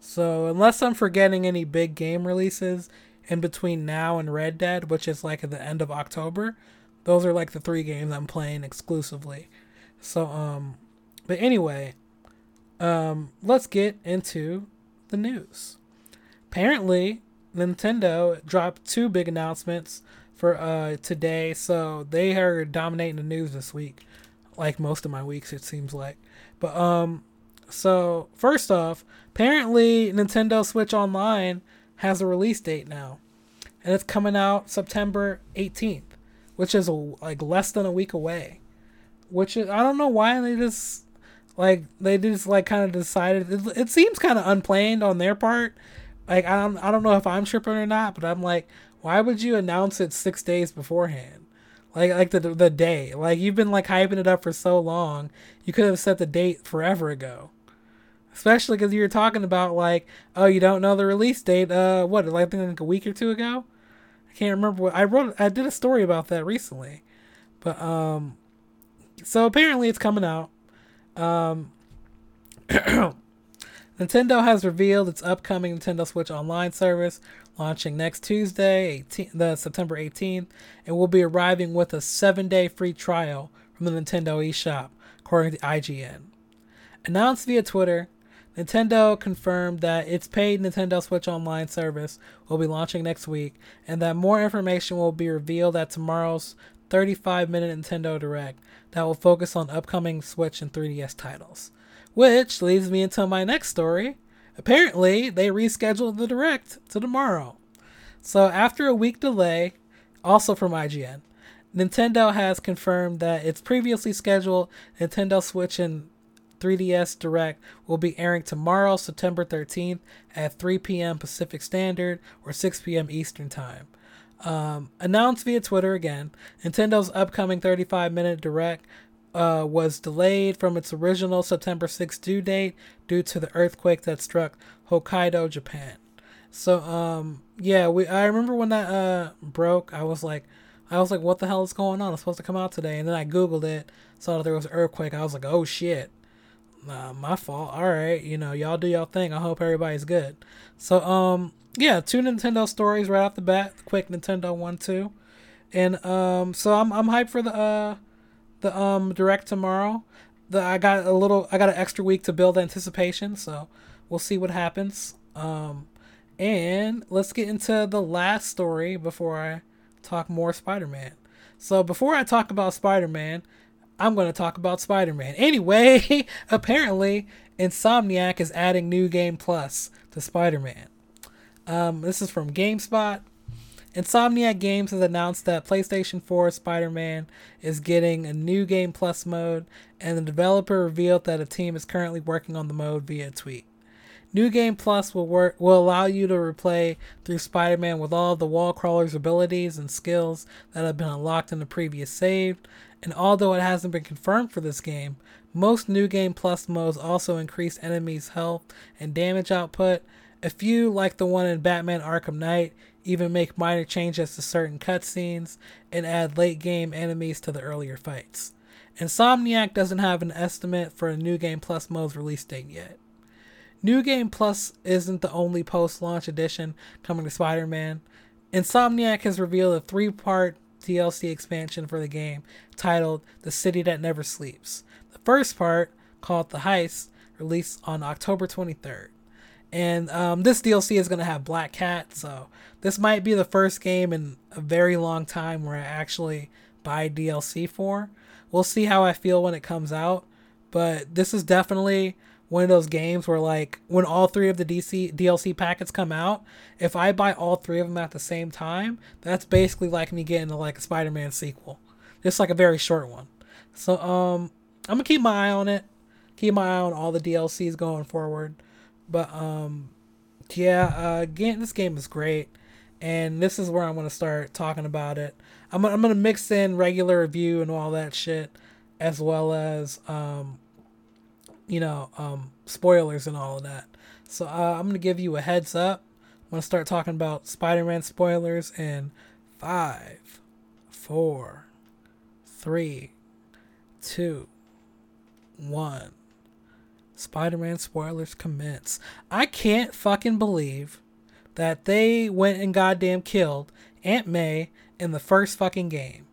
So unless I'm forgetting any big game releases in between now and Red Dead, which is like at the end of October, those are like the three games I'm playing exclusively. So um but anyway, um let's get into the news. Apparently, Nintendo dropped two big announcements for uh today, so they are dominating the news this week. Like most of my weeks it seems like. But um so, first off, apparently Nintendo Switch Online has a release date now. And it's coming out September 18th, which is like less than a week away. Which is, I don't know why they just like they just like kind of decided it, it seems kind of unplanned on their part. Like I don't I don't know if I'm tripping or not, but I'm like why would you announce it 6 days beforehand? Like like the the day. Like you've been like hyping it up for so long. You could have set the date forever ago especially because you were talking about like, oh, you don't know the release date. Uh, what? I think like a week or two ago. I can't remember what I wrote. I did a story about that recently, but um, so apparently it's coming out. Um, Nintendo has revealed its upcoming Nintendo Switch Online service launching next Tuesday, 18, the September 18th, and will be arriving with a seven-day free trial from the Nintendo eShop, according to IGN. Announced via Twitter, Nintendo confirmed that its paid Nintendo Switch Online service will be launching next week, and that more information will be revealed at tomorrow's 35 minute Nintendo Direct that will focus on upcoming Switch and 3DS titles. Which leads me into my next story. Apparently, they rescheduled the Direct to tomorrow. So, after a week delay, also from IGN, Nintendo has confirmed that its previously scheduled Nintendo Switch and 3DS Direct will be airing tomorrow, September 13th at 3 p.m. Pacific Standard or 6 p.m. Eastern Time. Um, announced via Twitter again, Nintendo's upcoming 35 minute Direct uh, was delayed from its original September 6th due date due to the earthquake that struck Hokkaido, Japan. So um, yeah, we I remember when that uh, broke, I was like, I was like, what the hell is going on? It's supposed to come out today, and then I googled it, saw that there was an earthquake. I was like, oh shit. Nah, my fault. All right, you know, y'all do y'all thing. I hope everybody's good. So, um, yeah, two Nintendo stories right off the bat. Quick Nintendo one, two, and um, so I'm I'm hyped for the uh, the um direct tomorrow. The I got a little, I got an extra week to build anticipation. So we'll see what happens. Um, and let's get into the last story before I talk more Spider Man. So before I talk about Spider Man, I'm going to talk about Spider Man. Anyway, apparently, Insomniac is adding New Game Plus to Spider Man. Um, this is from GameSpot. Insomniac Games has announced that PlayStation 4 Spider Man is getting a new Game Plus mode, and the developer revealed that a team is currently working on the mode via tweet. New Game Plus will work will allow you to replay through Spider-Man with all the wall crawler's abilities and skills that have been unlocked in the previous save. And although it hasn't been confirmed for this game, most New Game Plus modes also increase enemies' health and damage output. A few, like the one in Batman Arkham Knight, even make minor changes to certain cutscenes and add late game enemies to the earlier fights. Insomniac doesn't have an estimate for a New Game Plus mode's release date yet. New Game Plus isn't the only post launch edition coming to Spider Man. Insomniac has revealed a three part DLC expansion for the game titled The City That Never Sleeps. The first part, called The Heist, released on October 23rd. And um, this DLC is going to have Black Cat, so this might be the first game in a very long time where I actually buy DLC for. We'll see how I feel when it comes out, but this is definitely one of those games where like when all three of the DC DLC packets come out, if I buy all three of them at the same time, that's basically like me getting like a Spider-Man sequel. Just like a very short one. So um I'm gonna keep my eye on it. Keep my eye on all the DLCs going forward. But um yeah, uh again this game is great. And this is where I'm gonna start talking about it. I'm I'm gonna mix in regular review and all that shit, as well as um you know, um, spoilers and all of that. So uh, I'm gonna give you a heads up. I'm gonna start talking about Spider-Man spoilers in five, four, three, two, one. Spider-Man spoilers commence. I can't fucking believe that they went and goddamn killed Aunt May in the first fucking game.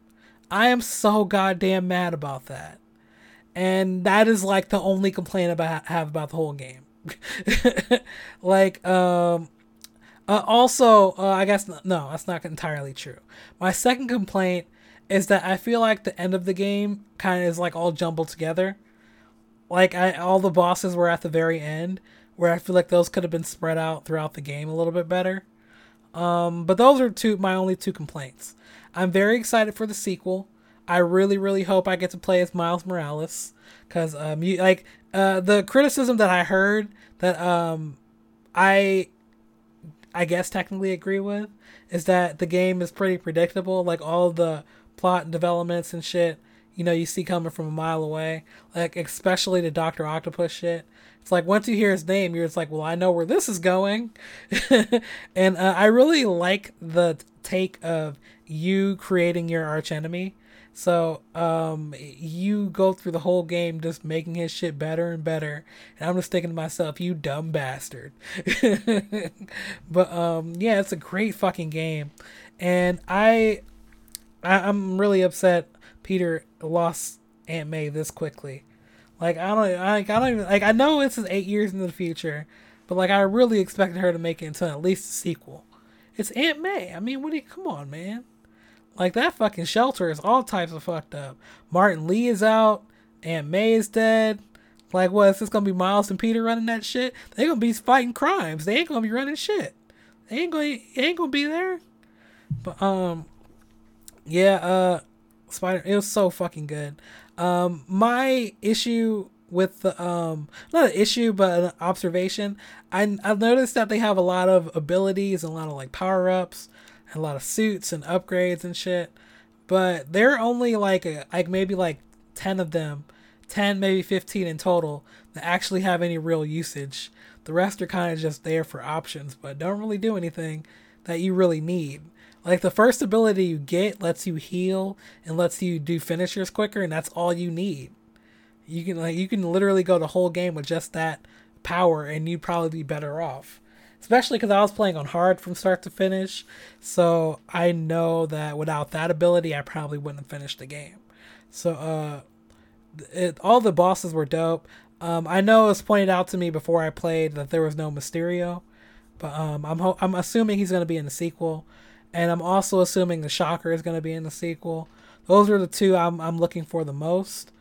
I am so goddamn mad about that and that is like the only complaint about have about the whole game. like um uh, also uh, I guess no, that's not entirely true. My second complaint is that I feel like the end of the game kind of is like all jumbled together. Like I all the bosses were at the very end where I feel like those could have been spread out throughout the game a little bit better. Um, but those are two my only two complaints. I'm very excited for the sequel. I really, really hope I get to play as Miles Morales, because um, you like uh the criticism that I heard that um I I guess technically agree with is that the game is pretty predictable. Like all the plot and developments and shit, you know, you see coming from a mile away. Like especially the Doctor Octopus shit. It's like once you hear his name, you're just like, well, I know where this is going. and uh, I really like the take of you creating your archenemy so um, you go through the whole game just making his shit better and better, and I'm just thinking to myself, you dumb bastard. but um, yeah, it's a great fucking game, and I, I I'm really upset Peter lost Aunt May this quickly. Like I don't, like I don't even like I know this is eight years into the future, but like I really expected her to make it into at least a sequel. It's Aunt May. I mean, what do you? Come on, man. Like that fucking shelter is all types of fucked up. Martin Li is out. Aunt May is dead. Like what? Is this gonna be Miles and Peter running that shit? They gonna be fighting crimes. They ain't gonna be running shit. They ain't gonna. Ain't gonna be there. But um, yeah. Uh, Spider. It was so fucking good. Um, my issue with the um not an issue but an observation i i've noticed that they have a lot of abilities and a lot of like power-ups a lot of suits and upgrades and shit. But there are only like a, like maybe like ten of them, ten maybe fifteen in total that actually have any real usage. The rest are kind of just there for options, but don't really do anything that you really need. Like the first ability you get lets you heal and lets you do finishers quicker, and that's all you need. You can like you can literally go the whole game with just that power, and you'd probably be better off especially because I was playing on hard from start to finish. So I know that without that ability, I probably wouldn't have finished the game. So uh, it, all the bosses were dope. Um, I know it was pointed out to me before I played that there was no Mysterio, but um, I'm ho- I'm assuming he's going to be in the sequel, and I'm also assuming the Shocker is going to be in the sequel. Those are the two I'm I'm looking for the most.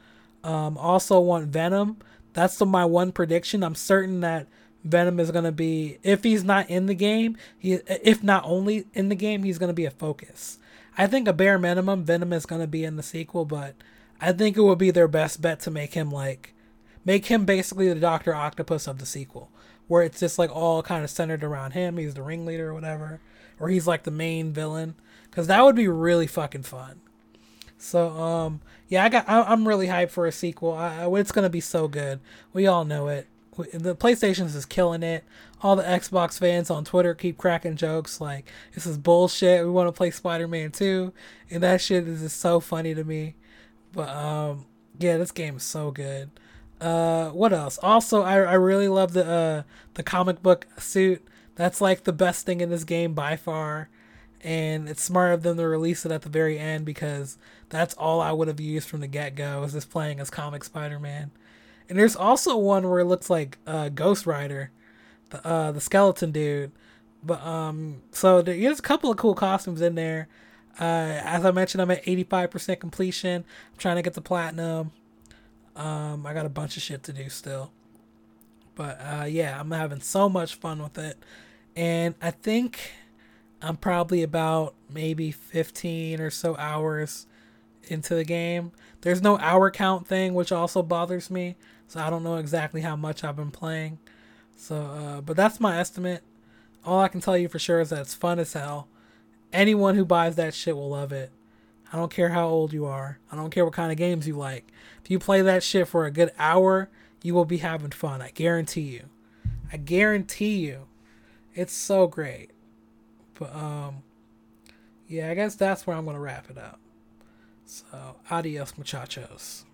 Um, also want Venom. That's the, my one prediction. I'm certain that Venom is gonna be if he's not in the game, he if not only in the game, he's gonna be a focus. I think a bare minimum Venom is gonna be in the sequel, but I think it would be their best bet to make him like make him basically the Doctor Octopus of the sequel, where it's just like all kind of centered around him. He's the ringleader or whatever, or he's like the main villain, because that would be really fucking fun. So um yeah, I got I, am really hyped for a sequel. I, it's gonna be so good. We all know it the PlayStation's is killing it. All the Xbox fans on Twitter keep cracking jokes like this is bullshit. We want to play Spider-Man 2, and that shit is just so funny to me. But um, yeah, this game is so good. Uh, what else? Also, I I really love the uh the comic book suit. That's like the best thing in this game by far. And it's smart of them to release it at the very end because that's all I would have used from the get go is just playing as comic Spider Man. And there's also one where it looks like uh, Ghost Rider, the uh, the skeleton dude. But um, so there's a couple of cool costumes in there. Uh, as I mentioned, I'm at 85% completion. I'm trying to get the platinum. Um, I got a bunch of shit to do still. But uh, yeah, I'm having so much fun with it. And I think I'm probably about maybe 15 or so hours into the game. There's no hour count thing, which also bothers me. So I don't know exactly how much I've been playing. So, uh, but that's my estimate. All I can tell you for sure is that it's fun as hell. Anyone who buys that shit will love it. I don't care how old you are. I don't care what kind of games you like. If you play that shit for a good hour, you will be having fun. I guarantee you. I guarantee you. It's so great. But um yeah, I guess that's where I'm going to wrap it up. So, adios muchachos.